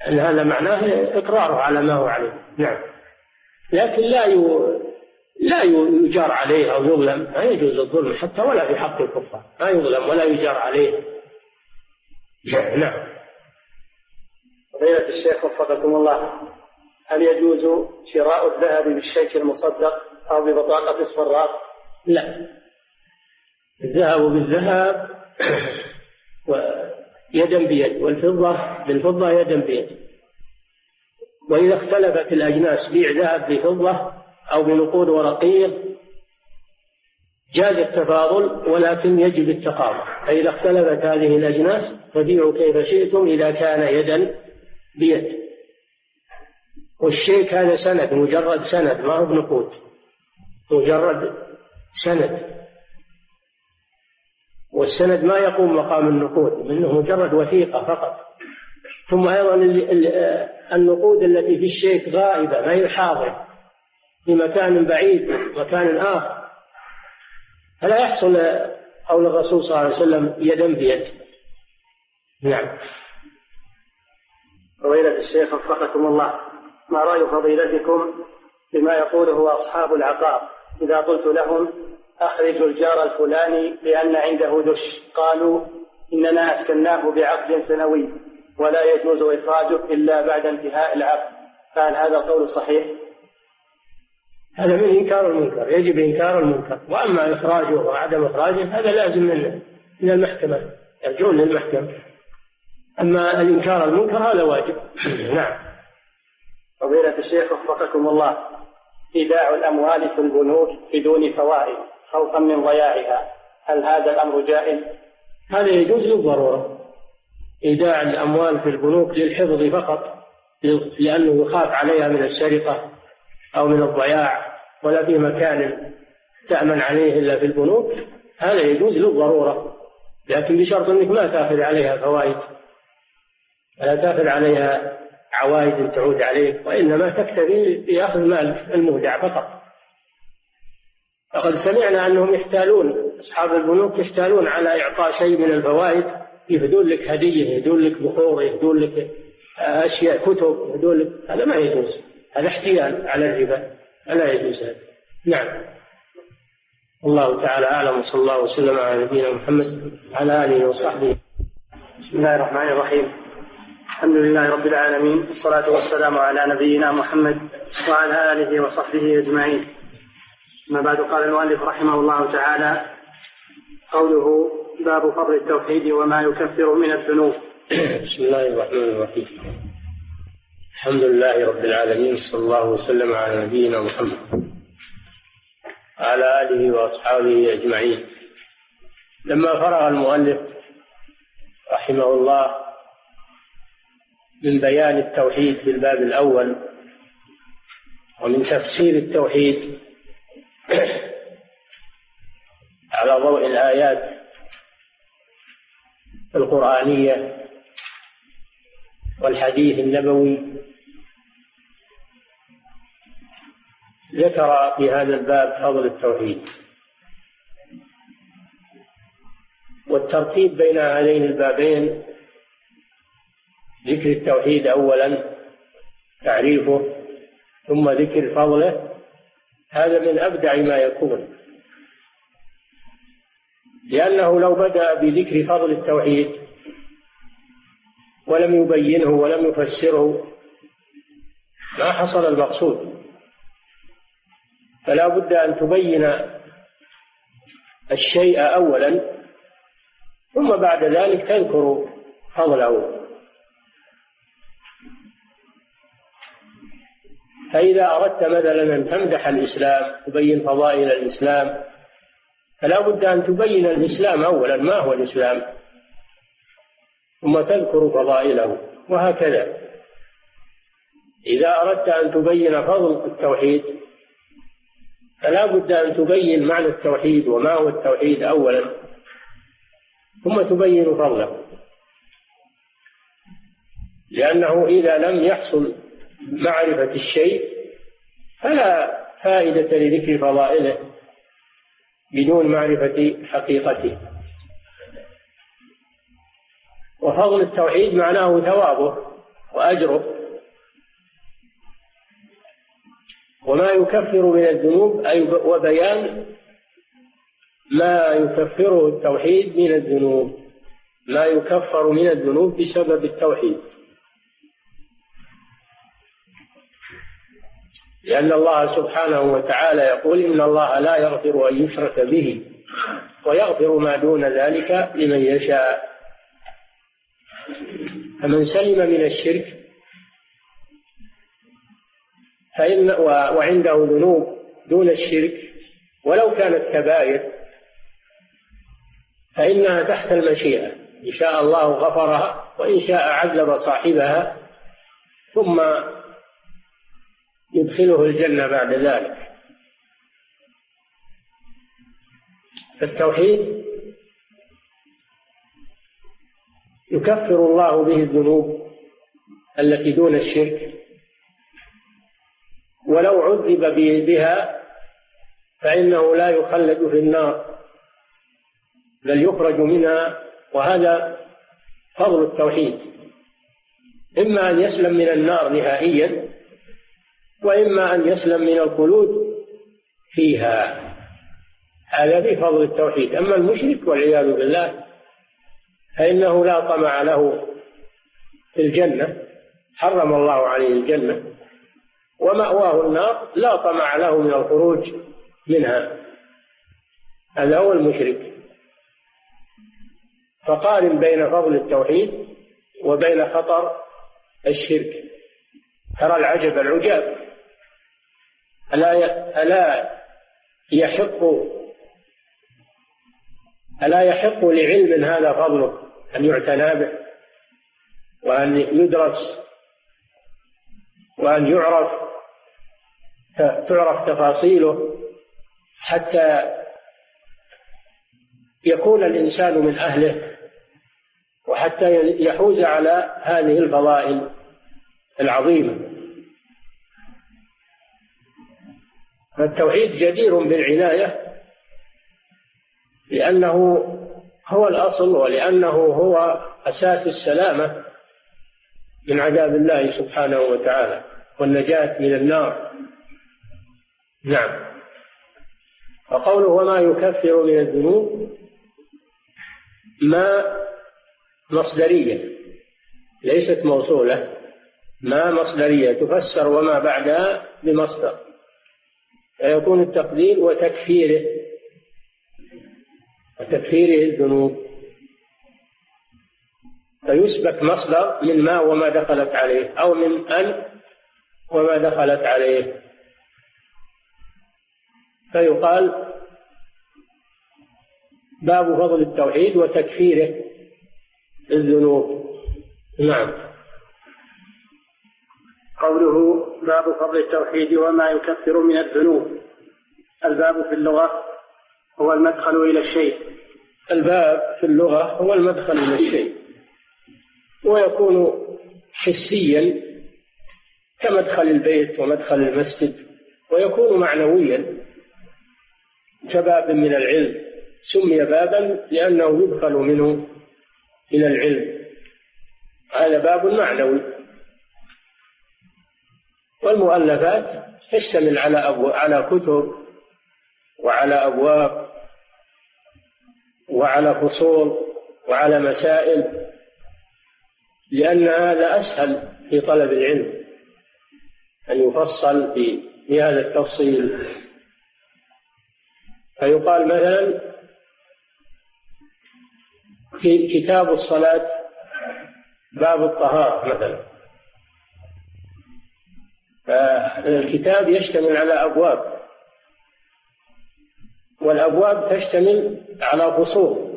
أن هذا معناه إقراره على ما هو عليه. نعم. لكن لا لا يجار عليه أو يظلم. ما يجوز الظلم حتى ولا في حق الكفار. ما يظلم ولا يجار عليه. نعم. فضيلة الشيخ وفقكم الله هل يجوز شراء الذهب بالشيك المصدق أو ببطاقة الصراف؟ لا. الذهب بالذهب يدا بيد والفضة بالفضة يدا بيد. وإذا اختلفت الأجناس بيع ذهب بفضة أو بنقود ورقيق جاز التفاضل ولكن يجب التقابل فإذا اختلفت هذه الأجناس فبيعوا كيف شئتم إذا كان يدا بيد. والشيك هذا سند مجرد سند ما هو بنقود مجرد سند. والسند ما يقوم مقام النقود منه مجرد وثيقة فقط. ثم أيضا النقود التي في الشيك غائبة ما هي حاضرة في مكان بعيد مكان آخر. فلا يحصل قول الرسول صلى الله عليه وسلم يدا بيد؟ نعم. فضيلة الشيخ وفقكم الله ما رأي فضيلتكم بما يقوله أصحاب العقار إذا قلت لهم أخرجوا الجار الفلاني لأن عنده دش. قالوا إننا أسكناه بعقد سنوي ولا يجوز إخراجه إلا بعد انتهاء العقد. فهل هذا القول صحيح؟ هذا من إنكار المنكر يجب إنكار المنكر. وأما إخراجه وعدم إخراجه هذا لازم من من المحكمة يرجعون للمحكمة. أما الإنكار المنكر هذا واجب. (clears throat) نعم. فضيلة الشيخ وفقكم الله إيداع الأموال في البنوك بدون فوائد. خوفا من ضياعها. هل هذا الأمر جائز؟ هذا يجوز للضرورة. إيداع الأموال في البنوك للحفظ فقط لأنه يخاف عليها من السرقة أو من الضياع ولا في مكان تأمن عليه إلا في البنوك. هذا يجوز للضرورة لكن بشرط أنك ما تأخذ عليها فوائد. ولا تأخذ عليها عوائد تعود عليك وإنما تكتفي بأخذ مال المودع فقط. فقد سمعنا أنهم يحتالون أصحاب البنوك يحتالون على إعطاء شيء من الفوائد يهدون لك هدية يهدون لك بخور يهدون لك أشياء كتب يهدون لك هذا ما يجوز هذا احتيال على الربا فلا يجوز هذا. نعم. الله تعالى أعلم وصلى الله وسلم على نبينا محمد وعلى آله وصحبه. بسم الله الرحمن الرحيم. الحمد لله رب العالمين والصلاة والسلام على نبينا محمد وعلى آله وصحبه أجمعين. ما بعد قال المؤلف رحمه الله تعالى قوله باب فضل التوحيد وما يكفر من الذنوب. (coughs) بسم الله الرحمن الرحيم. الحمد لله رب العالمين صلى الله وسلم على نبينا محمد وعلى آله وأصحابه أجمعين. لما فرغ المؤلف رحمه الله من بيان التوحيد في الباب الأول ومن تفسير التوحيد (coughs) على ضوء الآيات القرآنية والحديث النبوي ذكر في هذا الباب فضل التوحيد. والترتيب بين هذين البابين ذكر التوحيد أولا تعريفه ثم ذكر فضله هذا من أبدع ما يكون. لأنه لو بدأ بذكر فضل التوحيد ولم يبينه ولم يفسره ما حصل المقصود. فلا بد أن تبين الشيء أولا ثم بعد ذلك تذكر فضله. فإذا أردت مثلا أن تمدح الإسلام تبين فضائل الإسلام فلا بد أن تبين الإسلام أولا ما هو الإسلام ثم تذكر فضائله وهكذا. إذا أردت أن تبين فضل التوحيد فلا بد أن تبين معنى التوحيد وما هو التوحيد أولا ثم تبين فضله. لأنه إذا لم يحصل معرفة الشيء فلا فائدة لذكر فضائله بدون معرفة حقيقته. وفضل التوحيد معناه ثوابه وأجره. وما يكفر من الذنوب أي وبيان ما يكفره التوحيد من الذنوب. ما يكفر من الذنوب بسبب التوحيد. لأن الله سبحانه وتعالى يقول إن الله لا يغفر أن يشرك به ويغفر ما دون ذلك لمن يشاء. فمن سلم من الشرك فإن وعنده ذنوب دون الشرك ولو كانت كبائر فإنها تحت المشيئة. إن شاء الله غفرها وإن شاء عذب صاحبها ثم يدخله الجنة بعد ذلك. فالتوحيد يكفر الله به الذنوب التي دون الشرك ولو عذب بها فإنه لا يخلد في النار بل يخرج منها وهذا فضل التوحيد. إما أن يسلم من النار نهائيا وإما أن يسلم من الخلود فيها. هذا في فضل التوحيد. أما المشرك والعياذ بالله فإنه لا طمع له في الجنة. حرم الله عليه الجنة. ومأواه النار لا طمع له من الخروج منها. هذا هو المشرك. فقارن بين فضل التوحيد وبين خطر الشرك. ترى العجب العجاب. ألا ألا يحق ألا يحق لعلم هذا فضله أن يعتنى به وأن يدرس وأن يعرف تعرف تفاصيله حتى يكون الإنسان من أهله وحتى يحوز على هذه الفضائل العظيمة. فالتوحيد جدير بالعناية لأنه هو الأصل ولأنه هو أساس السلامة من عذاب الله سبحانه وتعالى والنجاة من النار. نعم. وقوله وما يكفر من الذنوب ما مصدرية ليست موصولة. ما مصدرية تفسر وما بعدها بمصدر. فيكون التقدير وتكفيره وتكفيره الذنوب. فيسبك مصدر من ما وما دخلت عليه أو من أن وما دخلت عليه. فيقال باب فضل التوحيد وتكفيره الذنوب نعم. قوله باب فضل التوحيد وما يكفر من الذنوب. الباب في اللغة هو المدخل إلى الشيء. الباب في اللغة هو المدخل إلى الشيء. ويكون حسيا كمدخل البيت ومدخل المسجد ويكون معنويا كباب من العلم. سمي بابا لأنه يدخل منه إلى العلم. هذا باب معنوي. والمؤلفات تشتمل على أبو على كتب وعلى أبواب وعلى فصول وعلى مسائل لأن هذا أسهل في طلب العلم أن يفصل بهذا التفصيل. فيقال مثلا في كتاب الصلاة باب الطهارة مثلا. فالكتاب يشتمل على أبواب والأبواب تشتمل على فصول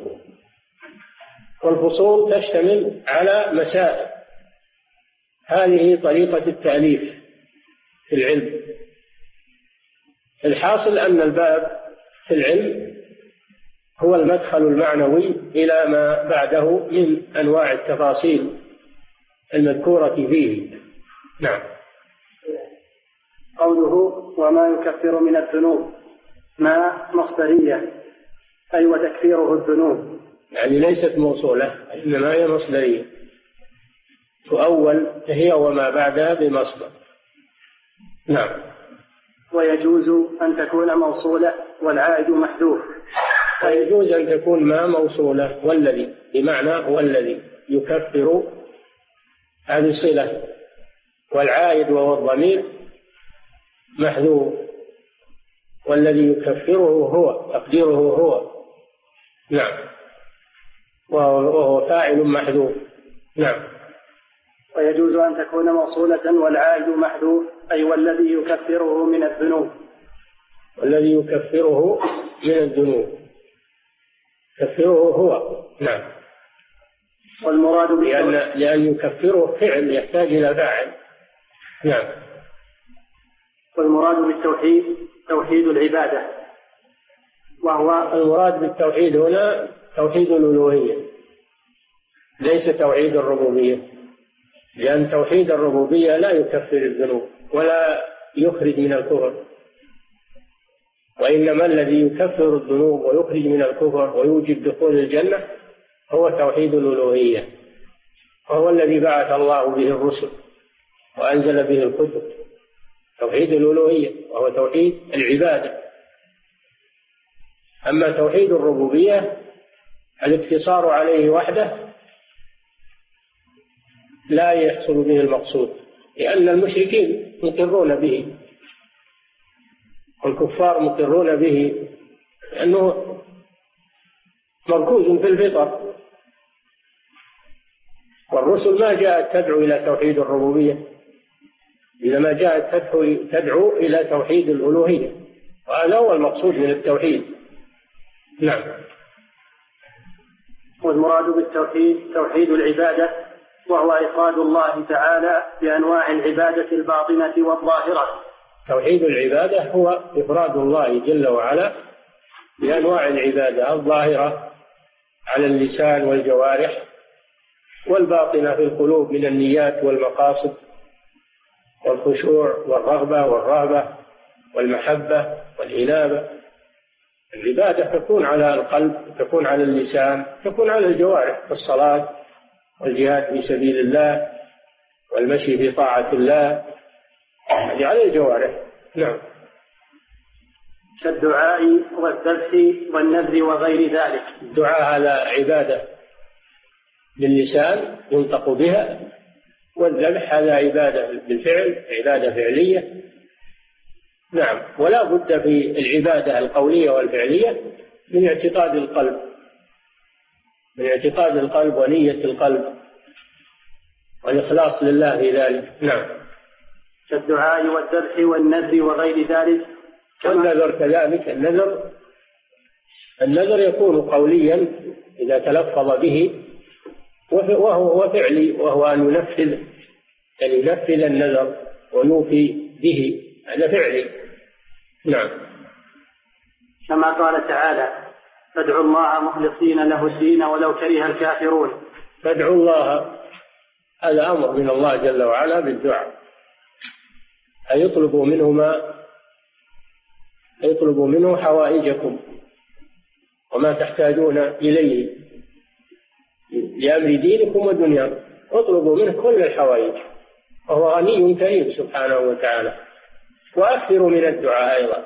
والفصول تشتمل على مسائل. هذه طريقة التأليف في العلم. الحاصل أن الباب في العلم هو المدخل المعنوي إلى ما بعده من أنواع التفاصيل المذكورة فيه. نعم. قوله وما يكفر من الذنوب. ما مصدرية أي وتكفيره الذنوب. يعني ليست موصولة إنما هي مصدرية. تؤول هي وما بعدها بمصدر. نعم. ويجوز أن تكون موصولة والعائد محذوف. ويجوز أن تكون ما موصولة والذي بمعنى والذي يكفر هذه صلة. والعائد وهو الضمير محذوف والذي يكفره هو تقديره هو. نعم. وهو فاعل محذوف نعم. ويجوز أن تكون موصولة والعائد محذوف أي والذي يكفره من الذنوب. والذي يكفره من الذنوب. يكفره هو. نعم. والمراد لأن لأن يكفره فعل يحتاج إلى فاعل. نعم. والمراد بالتوحيد توحيد العبادة وهو المراد بالتوحيد هنا توحيد الألوهية ليس توحيد الربوبية لأن توحيد الربوبية لا يكفر الذنوب ولا يخرج من الكفر وإنما الذي يكفر الذنوب ويخرج من الكفر ويوجب دخول الجنة هو توحيد الألوهية وهو الذي بعث الله به الرسل وأنزل به الكتب. توحيد الألوهية وهو توحيد العبادة. أما توحيد الربوبية الاقتصار عليه وحده لا يحصل به المقصود لأن المشركين مقرون به والكفار مقرون به لأنه مركوز في الفطر. والرسل ما جاءت تدعو إلى توحيد الربوبية. إنما جاءت تدعو إلى توحيد الألوهية. وهذا هو المقصود من التوحيد. نعم. والمراد بالتوحيد توحيد العبادة وهو إفراد الله تعالى بأنواع العبادة الباطنة والظاهرة. توحيد العبادة هو إفراد الله جل وعلا بأنواع العبادة الظاهرة على اللسان والجوارح والباطنة في القلوب من النيات والمقاصد. والخشوع والرغبة والرهبة والمحبة والإنابة. العبادة تكون على القلب تكون على اللسان تكون على الجوارح في الصلاة والجهاد في سبيل الله والمشي في طاعة الله. هذه على الجوارح. نعم. كالدعاء والذبح والنذر وغير ذلك. الدعاء هذا عبادة باللسان ينطق بها. والذبح هذا عبادة بالفعل عبادة فعلية. نعم ولا بد في العبادة القولية والفعلية من اعتقاد القلب من اعتقاد القلب ونية القلب والإخلاص لله في ذلك. نعم. كالدعاء والذبح والنذر وغير ذلك. والنذر كذلك النذر النذر يكون قوليا إذا تلفظ به وهو فعلي وهو أن ينفذ أن ينفذ النذر ويوفي به. هذا فعلي. نعم. كما قال تعالى فادعوا الله مخلصين له الدين ولو كره الكافرون. فادعوا الله. هذا أمر من الله جل وعلا بالدعاء. أن يطلبوا منه ما منه حوائجكم وما تحتاجون إليه. لأمر دينكم ودنياكم اطلبوا منه كل الحوائج. وهو غني كريم سبحانه وتعالى. وأكثروا من الدعاء أيضا.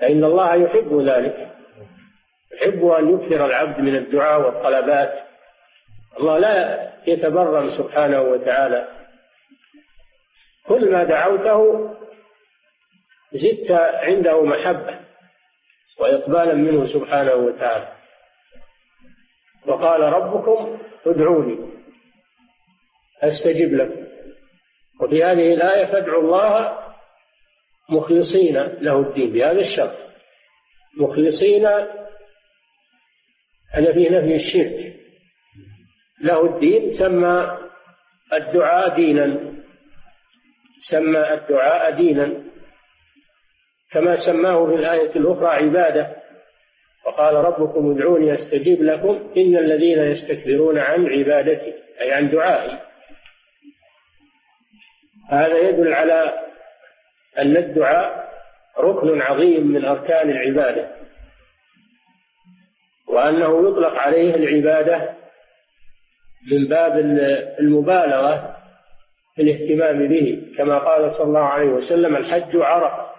فإن الله يحب ذلك. يحب أن يكثر العبد من الدعاء والطلبات. الله لا يتبرم سبحانه وتعالى. كل ما دعوته زدت عنده محبة وإقبالا منه سبحانه وتعالى. وقال ربكم ادعوني أستجب لكم. وفي هذه الآية فادعوا الله مخلصين له الدين بهذا الشرط. مخلصين هذا فيه نفي الشرك. له الدين سمى الدعاء دينا سمى الدعاء دينا. كما سماه في الآية الأخرى عبادة. وقال ربكم ادعوني أستجيب لكم إن الذين يستكبرون عن عبادتي أي عن دعائي. هذا يدل على أن الدعاء ركن عظيم من أركان العبادة وأنه يطلق عليه العبادة من باب المبالغة في الاهتمام به كما قال صلى الله عليه وسلم الحج عرفة.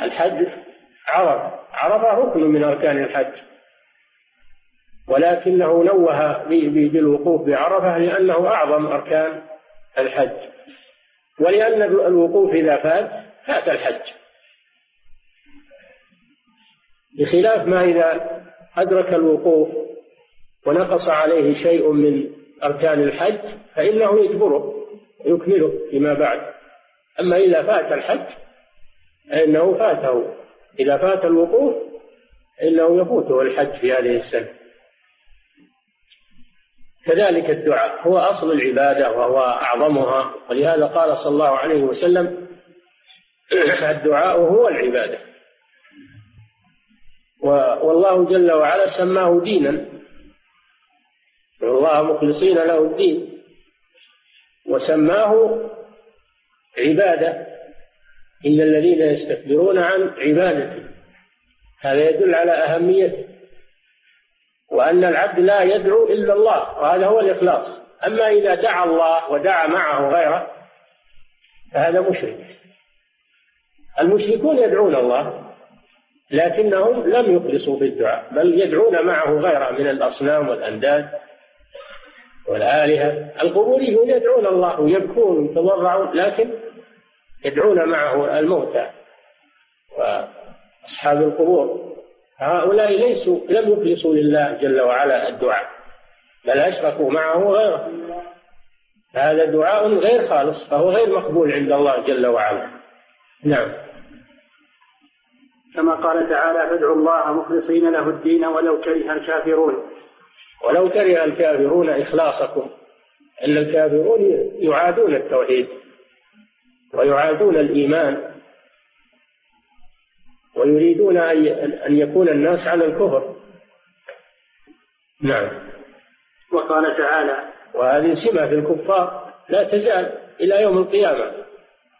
الحج عرفة. عرفة ركن من أركان الحج. ولكنه نوه بالوقوف بعرفة لأنه أعظم أركان الحج. ولأن الوقوف إذا فات فات الحج. بخلاف ما إذا أدرك الوقوف ونقص عليه شيء من أركان الحج فإنه يجبره ويكمله فيما بعد. أما إذا فات الحج فإنه فاته. إذا فات الوقوف فإنه يفوته الحج في هذه السنة. كذلك الدعاء هو أصل العبادة وهو أعظمها. ولهذا قال صلى الله عليه وسلم الدعاء هو العبادة. والله جل وعلا سماه دينا. الله مخلصين له الدين. وسماه عبادة. إن الذين يستكبرون عن عبادته هذا يدل على أهميته. وأن العبد لا يدعو إلا الله وهذا هو الإخلاص. أما إذا دعا الله ودعا معه غيره فهذا مشرك. المشركون يدعون الله لكنهم لم يخلصوا في الدعاء بل يدعون معه غيره من الأصنام والأنداد والآلهة. القبوريون يدعون الله ويبكون ويتضرعون لكن يدعون معه الموتى وأصحاب القبور. هؤلاء ليسوا لم يخلصوا لله جل وعلا الدعاء بل أشركوا معه غيره هذا دعاء غير خالص فهو غير مقبول عند الله جل وعلا. نعم. كما قال تعالى فادعوا الله مخلصين له الدين ولو كره الكافرون. ولو كره الكافرون إخلاصكم. إن الكافرون يعادون التوحيد. ويعادون الإيمان ويريدون أن يكون الناس على الكفر. نعم. وقال تعالى وهذه سمة في الكفار لا تزال إلى يوم القيامة.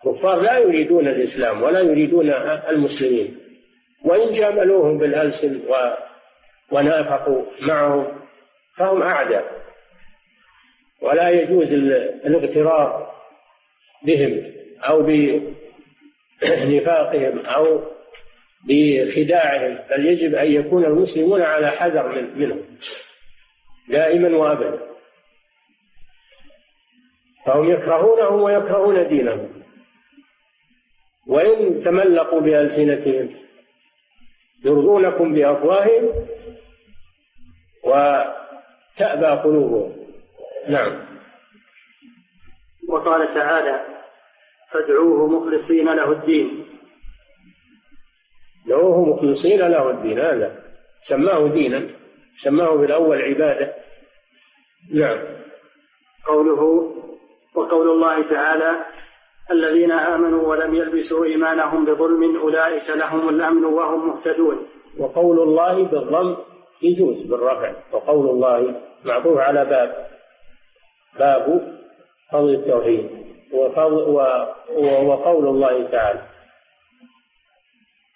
الكفار لا يريدون الإسلام ولا يريدون المسلمين. وإن جاملوهم بالألسن ونافقوا معهم فهم أعداء. ولا يجوز الاغترار بهم. أو بنفاقهم أو بخداعهم بل يجب أن يكون المسلمون على حذر من منهم دائما وأبدا. فهم يكرهونهم ويكرهون دينهم. وإن تملقوا بألسنتهم يرضونكم بأفواههم وتأبى قلوبهم. نعم. وقال تعالى فادعوه مخلصين له الدين. دعوه مخلصين له الدين هذا سماه دينا سماه بالأول عبادة. نعم. قوله وقول الله تعالى الذين آمنوا ولم يلبسوا إيمانهم بظلم أولئك لهم الأمن وهم مهتدون. وقول الله بالضم يجوز بالرفع. وقول الله معطوف على باب. باب فضل التوحيد. وقول الله تعالى.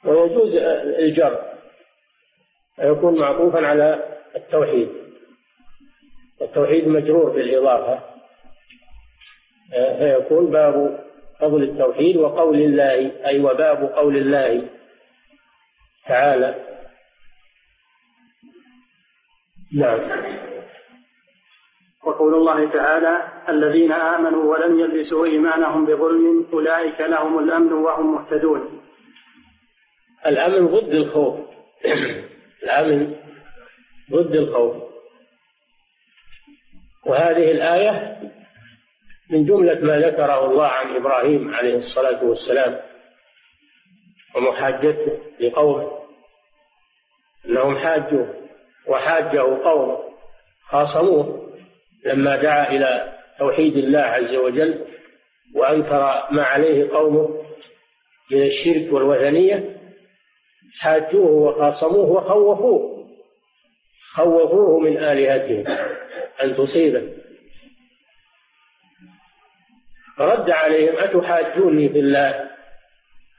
ويجوز الجر يكون معطوفا على التوحيد. التوحيد مجرور بالإضافة فيكون باب فضل التوحيد وقول الله أي وباب قول الله تعالى. نعم. وقول الله تعالى الذين آمنوا ولم يلبسوا إيمانهم بظلم أولئك لهم الأمن وهم مهتدون. الأمن ضد الخوف. الأمن ضد الخوف. وهذه الآية من جملة ما ذكره الله عن إبراهيم عليه الصلاة والسلام ومحاجته لقومه. أنهم حاجوا وحاجه قوم خاصموه لما دعا إلى توحيد الله عز وجل وأنكر ما عليه قومه من الشرك والوثنية حاجوه وخاصموه وخوفوه. خوفوه من آلهتهم أن تصيبه. رد عليهم أتحاجوني في الله؟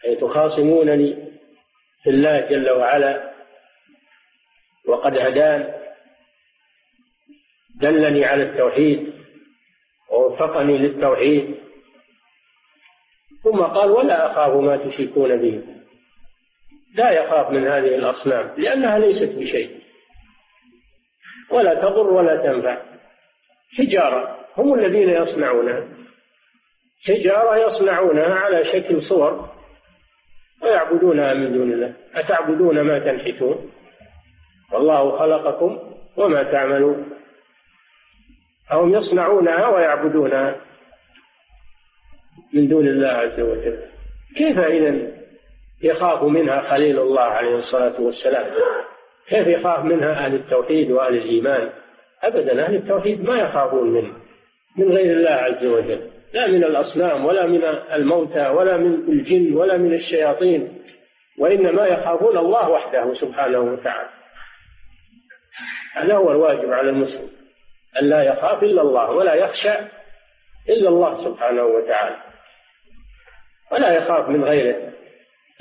أي تخاصمونني في الله جل وعلا؟ وقد هدان دلني على التوحيد. ووفقني للتوحيد. ثم قال ولا أخاف ما تشركون به. لا يخاف من هذه الأصنام لأنها ليست بشيء. ولا تضر ولا تنفع. حجارة هم الذين يصنعونها. حجارة يصنعونها على شكل صور ويعبدونها من دون الله. أتعبدون ما تنحتون؟ والله خلقكم وما تعملون. أهم يصنعونها ويعبدونها من دون الله عز وجل. كيف إذا يخاف منها خليل الله عليه الصلاة والسلام؟ كيف يخاف منها أهل التوحيد وأهل الإيمان؟ أبدا أهل التوحيد ما يخافون منه من غير الله عز وجل. لا من الأصنام ولا من الموتى ولا من الجن ولا من الشياطين وإنما يخافون الله وحده سبحانه وتعالى. هذا هو الواجب على المسلم. أن لا يخاف إلا الله ولا يخشى إلا الله سبحانه وتعالى. ولا يخاف من غيره.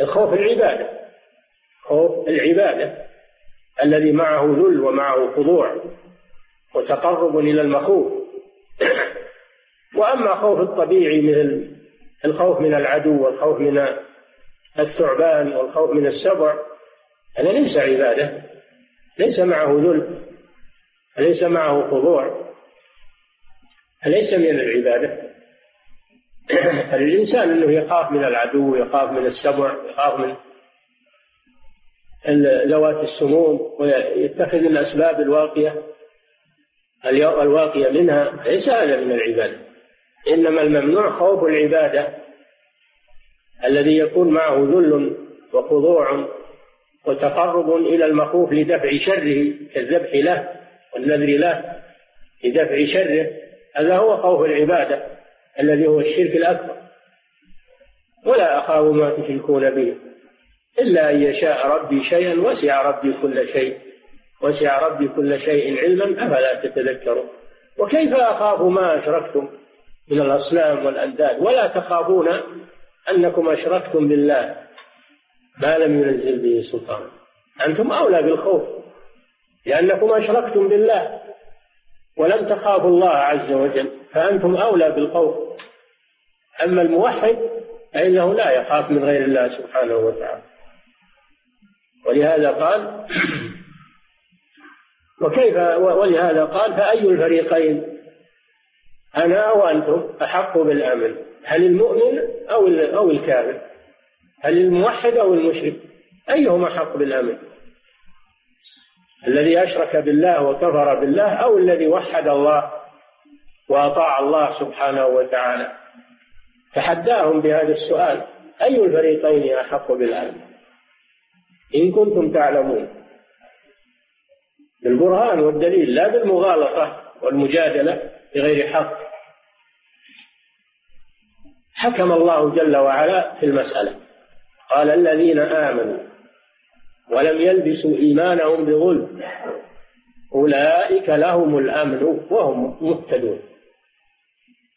الخوف العبادة. خوف العبادة. الذي معه ذل ومعه خضوع وتقرب إلى المخوف. وأما خوف الطبيعي مثل الخوف من العدو والخوف من الثعبان والخوف من السبع هذا ليس عبادة. ليس معه ذل. ليس معه خضوع ليس من العبادة؟ (clears throat) الإنسان أنه يخاف من العدو يخاف من السبع يخاف من ذوات السموم ويتخذ الأسباب الواقية الواقية منها. ليس هذا من العبادة. إنما الممنوع خوف العبادة الذي يكون معه ذل وخضوع وتقرب إلى المخوف لدفع شره كالذبح له. والنذر له لدفع شره هذا هو خوف العبادة الذي هو الشرك الأكبر. ولا أخاف ما تشركون به إلا أن يشاء ربي شيئا وسع ربي كل شيء وسع ربي كل شيء علما أفلا تتذكرون؟ وكيف أخاف ما أشركتم من الأصنام والأنداد؟ ولا تخافون أنكم أشركتم بالله ما لم ينزل به سلطان أنتم أولى بالخوف. لأنكم أشركتم بالله ولم تخافوا الله عز وجل فأنتم أولى بالخوف أما الموحد فإنه لا يخاف من غير الله سبحانه وتعالى. ولهذا قال (clears throat) وكيف ولهذا قال فأي الفريقين أنا وأنتم أحق بالأمن هل المؤمن أو أو الكافر؟ هل الموحد أو المشرك؟ أيهم أحق بالأمن؟ الذي أشرك بالله وكفر بالله أو الذي وحد الله وأطاع الله سبحانه وتعالى. تحداهم بهذا السؤال أي الفريقين أحق بالأمن إن كنتم تعلمون. بالبرهان والدليل لا بالمغالطة والمجادلة بغير حق. حكم الله جل وعلا في المسألة. قال الذين آمنوا ولم يلبسوا إيمانهم بظلم. أولئك لهم الأمن وهم مهتدون.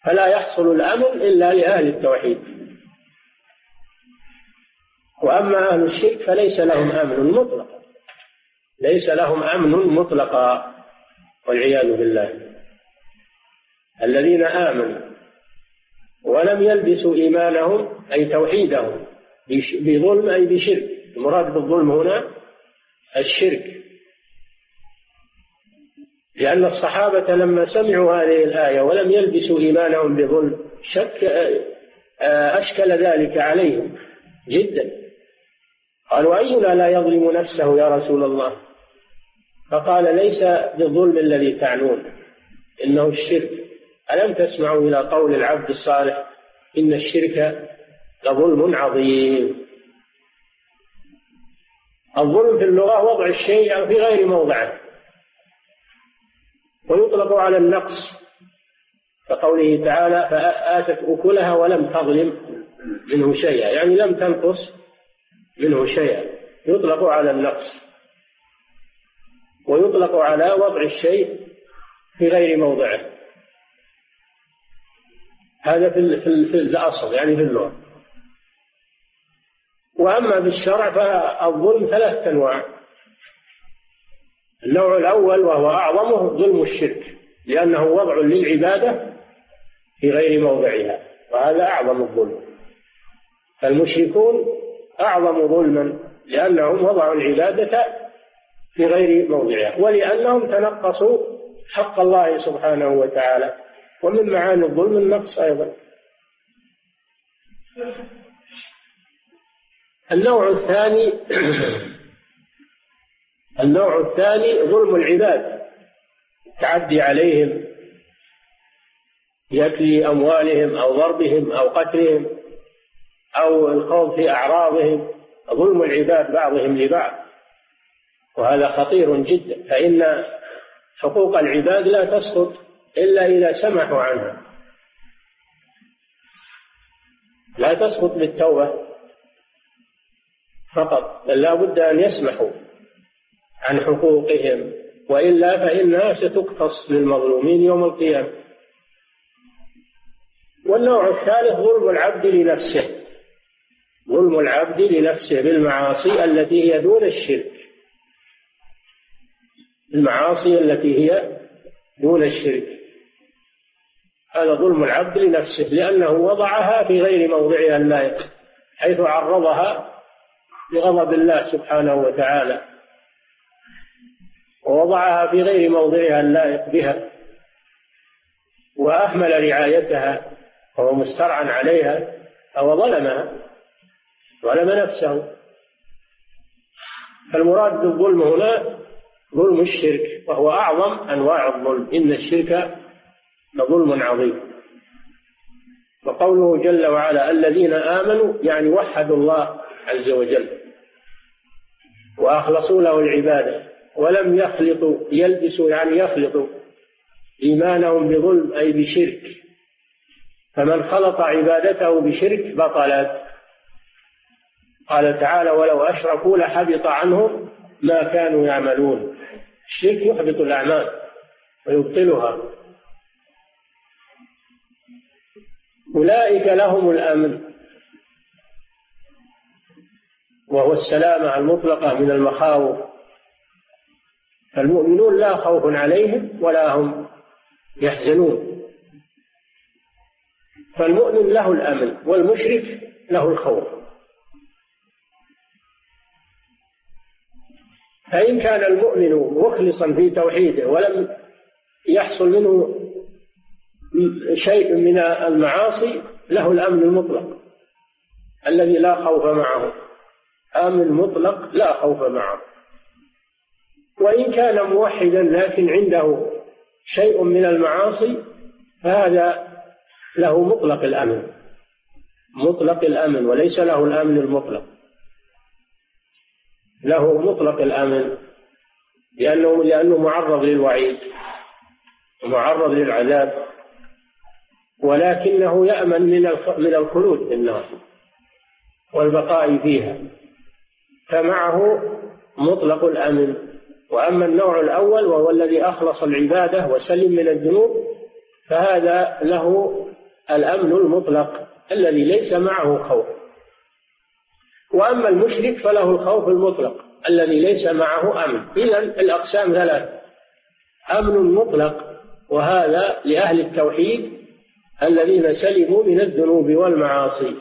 فلا يحصل الأمن إلا لأهل التوحيد. وأما أهل الشرك فليس لهم أمن مطلقا. ليس لهم أمن مطلقا. والعياذ بالله. الذين آمنوا ولم يلبسوا إيمانهم أي توحيدهم بظلم أي بشرك. المراد بالظلم هنا الشرك. لأن الصحابة لما سمعوا هذه الآية ولم يلبسوا إيمانهم بظلم شك أشكل ذلك عليهم جدا. قالوا أينا لا يظلم نفسه يا رسول الله؟ فقال ليس بالظلم الذي تعنون إنه الشرك. ألم تسمعوا إلى قول العبد الصالح إن الشرك لظلم عظيم؟ الظلم في اللغة وضع الشيء في غير موضعه. ويطلق على النقص كقوله تعالى فآتت أكلها ولم تظلم منه شيئا. يعني لم تنقص منه شيئا. يطلق على النقص. ويطلق على وضع الشيء في غير موضعه. هذا في, في الأصل يعني في اللغة. وأما بالشرع فالظلم ثلاثة أنواع. النوع الأول وهو أعظمه ظلم الشرك لأنه وضع للعبادة في غير موضعها وهذا أعظم الظلم. فالمشركون أعظم ظلما لأنهم وضعوا العبادة في غير موضعها ولأنهم تنقصوا حق الله سبحانه وتعالى ومن معاني الظلم النقص أيضا. النوع الثاني (clears throat) النوع الثاني ظلم العباد. التعدي عليهم بأكل أموالهم أو ضربهم أو قتلهم أو الخوض في أعراضهم. ظلم العباد بعضهم لبعض وهذا خطير جدا. فإن حقوق العباد لا تسقط إلا إذا سمحوا عنها. لا تسقط بالتوبة. فقط بل لا بد أن يسمحوا عن حقوقهم وإلا فإنها ستقتص للمظلومين يوم القيامة. والنوع الثالث ظلم العبد لنفسه ظلم العبد لنفسه بالمعاصي التي هي دون الشرك. المعاصي التي هي دون الشرك. هذا ظلم العبد لنفسه لأنه وضعها في غير موضعها اللائق حيث عرضها لغضب الله سبحانه وتعالى ووضعها في غير موضعها اللائق بها وأهمل رعايتها وهو مسترعا عليها أو ظلمها ظلم نفسه. فالمراد بالظلم هنا ظلم الشرك وهو أعظم أنواع الظلم. إن الشرك لظلم عظيم. وقوله جل وعلا الذين آمنوا يعني وحدوا الله عز وجل. وأخلصوا له العبادة ولم يخلطوا يلبسوا يعني يخلطوا إيمانهم بظلم أي بشرك. فمن خلط عبادته بشرك بطلت قال تعالى ولو أشركوا لحبط عنهم ما كانوا يعملون. الشرك يحبط الأعمال ويبطلها. أولئك لهم الأمن. وهو السلامة المطلقة من المخاوف. فالمؤمنون لا خوف عليهم ولا هم يحزنون. فالمؤمن له الأمن والمشرك له الخوف. فإن كان المؤمن مخلصا في توحيده ولم يحصل منه شيء من المعاصي له الأمن المطلق الذي لا خوف معه. أمن مطلق لا خوف معه. وإن كان موحدا لكن عنده شيء من المعاصي فهذا له مطلق الأمن. مطلق الأمن وليس له الأمن المطلق. له مطلق الأمن لأنه لأنه معرض للوعيد ومعرض للعذاب ولكنه يأمن من من الخلود في النار والبقاء فيها. فمعه مطلق الأمن. وأما النوع الأول وهو الذي أخلص العبادة وسلم من الذنوب فهذا له الأمن المطلق الذي ليس معه خوف. وأما المشرك فله الخوف المطلق الذي ليس معه أمن. إذا الأقسام ثلاث أمن مطلق وهذا لأهل التوحيد الذين سلموا من الذنوب والمعاصي.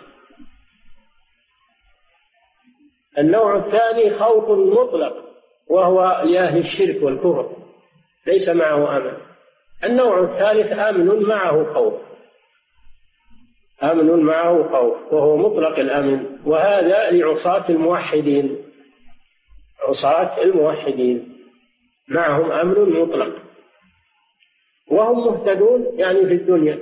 النوع الثاني خوف مطلق وهو لأهل الشرك والكفر ليس معه أمن النوع الثالث أمن معه خوف. أمن معه خوف وهو مطلق الأمن وهذا لعصاة الموحدين. عصاة الموحدين معهم أمن مطلق. وهم مهتدون يعني في الدنيا.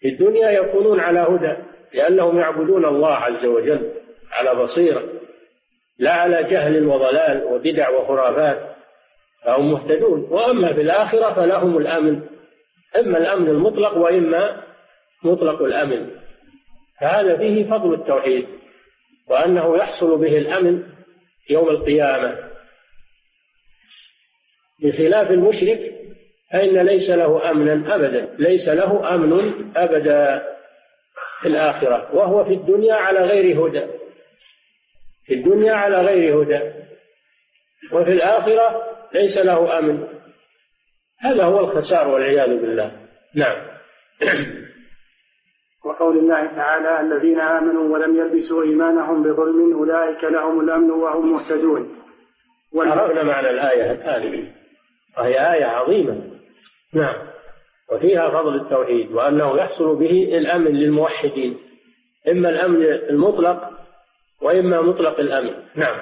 في الدنيا يكونون على هدى لأنهم يعبدون الله عز وجل على بصيرة. لا على جهل وضلال وبدع وخرافات فهم مهتدون. وأما في الآخرة فلهم الأمن. إما الأمن المطلق وإما مطلق الأمن. فهذا فيه فضل التوحيد وأنه يحصل به الأمن يوم القيامة. بخلاف المشرك فإن ليس له أمنا أبدا ليس له أمن أبدا في الآخرة وهو في الدنيا على غير هدى. في الدنيا على غير هدى وفي الآخرة ليس له أمن. هذا هو الخسار والعياذ بالله. نعم. (clears throat) وقول الله تعالى الذين آمنوا ولم يلبسوا إيمانهم بظلم أولئك لهم الأمن وهم مهتدون. عرفنا معنى الآية هذه وهي آية عظيمة. نعم. وفيها فضل التوحيد وأنه يحصل به الأمن للموحدين. إما الأمن المطلق وإما مطلق الأمن نعم.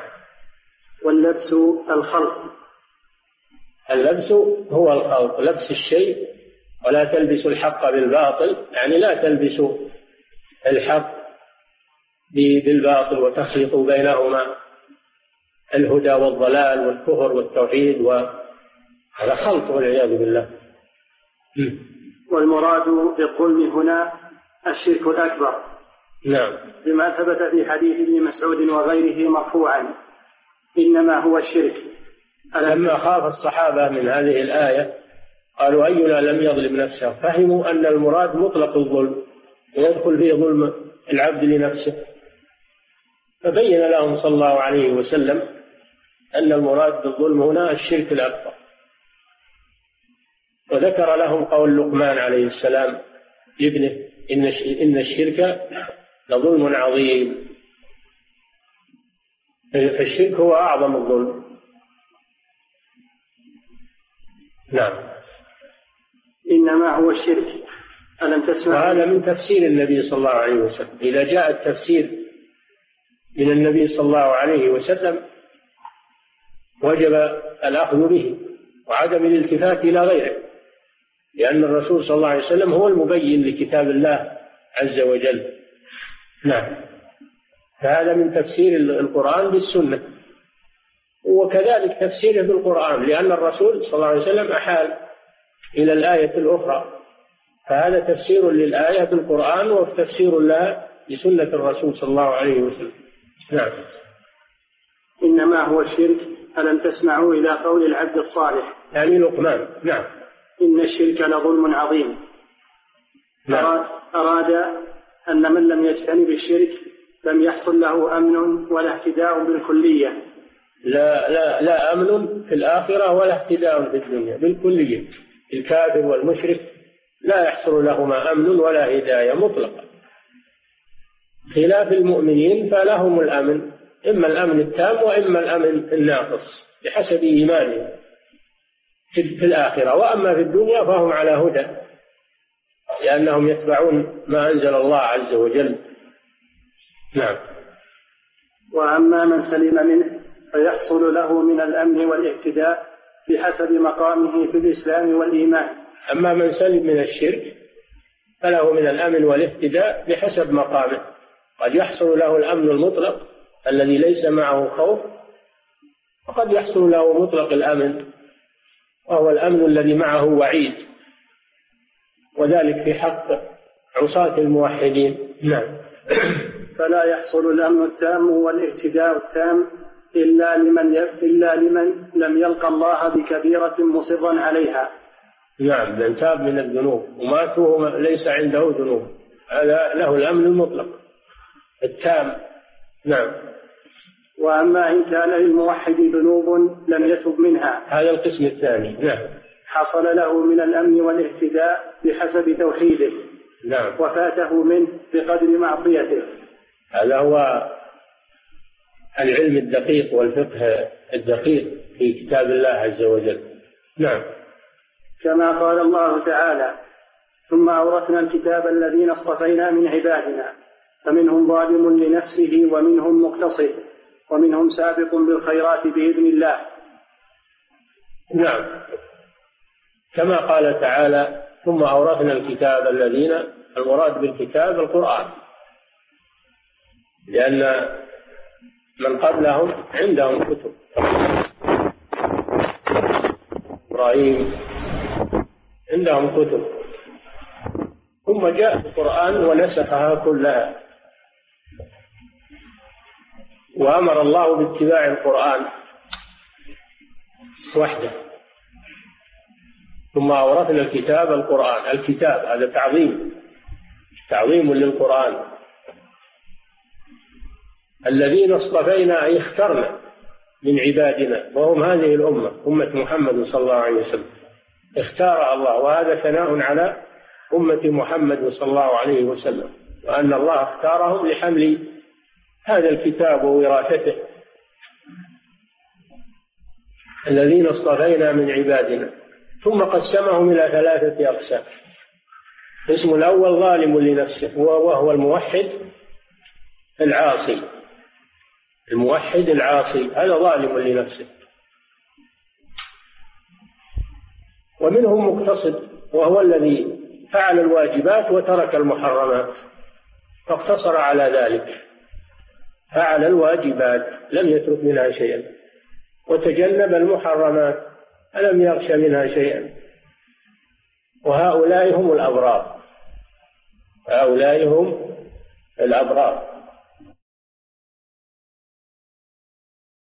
واللبس الخلق. اللبس هو الخلق. لبس الشيء ولا تلبسوا الحق بالباطل. يعني لا تلبسوا الحق بالباطل وتخلطوا بينهما. الهدى والضلال والكفر والتوحيد وهذا خلط والعياذ بالله. والمراد بالظلم هنا الشرك الأكبر. نعم. بما ثبت في حديث ابن مسعود وغيره مرفوعا إنما هو الشرك. لما خاف الصحابة من هذه الآية قالوا أينا لم يظلم نفسه؟ فهموا أن المراد مطلق الظلم ويدخل فيه ظلم العبد لنفسه. فبين لهم صلى الله عليه وسلم أن المراد بالظلم هنا الشرك الأكبر. وذكر لهم قول لقمان عليه السلام لابنه إن الشرك لظلم عظيم. فالشرك هو أعظم الظلم. نعم. إنما هو الشرك. ألم تسمع؟ وهذا من تفسير النبي صلى الله عليه وسلم. إذا جاء التفسير من النبي صلى الله عليه وسلم وجب الأخذ به وعدم الالتفات إلى غيره لأن الرسول صلى الله عليه وسلم هو المبين لكتاب الله عز وجل. نعم. فهذا من تفسير القرآن بالسنة. وكذلك تفسيره بالقرآن لأن الرسول صلى الله عليه وسلم أحال إلى الآية الأخرى. فهذا تفسير للآية بالقرآن وتفسير لها بسنة الرسول صلى الله عليه وسلم. نعم. إنما هو الشرك ألم تسمعوا إلى قول العبد الصالح؟ يعني لقمان. نعم. إن الشرك لظلم عظيم. نعم. أراد أن من لم يجتنب الشرك لم يحصل له أمن ولا اهتداء بالكلية. لا لا لا أمن في الآخرة ولا اهتداء في الدنيا بالكلية. الكافر والمشرك لا يحصل لهما أمن ولا هداية مطلقة خلاف المؤمنين فلهم الأمن إما الأمن التام وإما الأمن الناقص بحسب إيمانهم في الآخرة. وأما في الدنيا فهم على هدى. لأنهم يتبعون ما أنزل الله عز وجل. نعم. وأما من سلم منه فيحصل له من الأمن والاهتداء بحسب مقامه في الإسلام والإيمان. أما من سلم من الشرك فله من الأمن والاهتداء بحسب مقامه. قد يحصل له الأمن المطلق الذي ليس معه خوف وقد يحصل له مطلق الأمن وهو الأمن الذي معه وعيد. وذلك في حق عصاة الموحدين. نعم. (clears throat) فلا يحصل الأمن التام والاهتداء التام إلا لمن إلا لمن لم يلقى الله بكبيرة مصرا عليها. نعم من تاب من الذنوب ومات وهو ليس عنده ذنوب. هذا له الأمن المطلق التام. نعم. وأما إن كان للموحد ذنوب لم يتب منها. هذا القسم الثاني. نعم. حصل له من الأمن والاهتداء بحسب توحيده نعم. وفاته منه بقدر معصيته. هذا هو العلم الدقيق والفقه الدقيق في كتاب الله عز وجل. نعم. كما قال الله تعالى ثم أورثنا الكتاب الذين اصطفينا من عبادنا فمنهم ظالم لنفسه ومنهم مقتصد ومنهم سابق بالخيرات بإذن الله. نعم. كما قال تعالى ثم أورثنا الكتاب الذين المراد بالكتاب القرآن. لأن من قبلهم عندهم كتب. إبراهيم عندهم كتب. ثم جاء القرآن ونسخها كلها. وأمر الله باتباع القرآن وحده. ثم أورثنا الكتاب القرآن. الكتاب هذا تعظيم. تعظيم للقرآن. الذين اصطفينا أي اخترنا من عبادنا وهم هذه الأمة أمة محمد صلى الله عليه وسلم. اختار الله وهذا ثناء على أمة محمد صلى الله عليه وسلم. وأن الله اختارهم لحمل هذا الكتاب ووراثته. الذين اصطفينا من عبادنا. ثم قسمهم إلى ثلاثة أقسام. القسم الأول ظالم لنفسه وهو الموحد العاصي. الموحد العاصي هذا ظالم لنفسه. ومنهم مقتصد وهو الذي فعل الواجبات وترك المحرمات فاقتصر على ذلك. فعل الواجبات لم يترك منها شيئا. وتجنب المحرمات. فلم يغش منها شيئا؟ وهؤلاء هم الأبرار. هؤلاء هم الأبرار.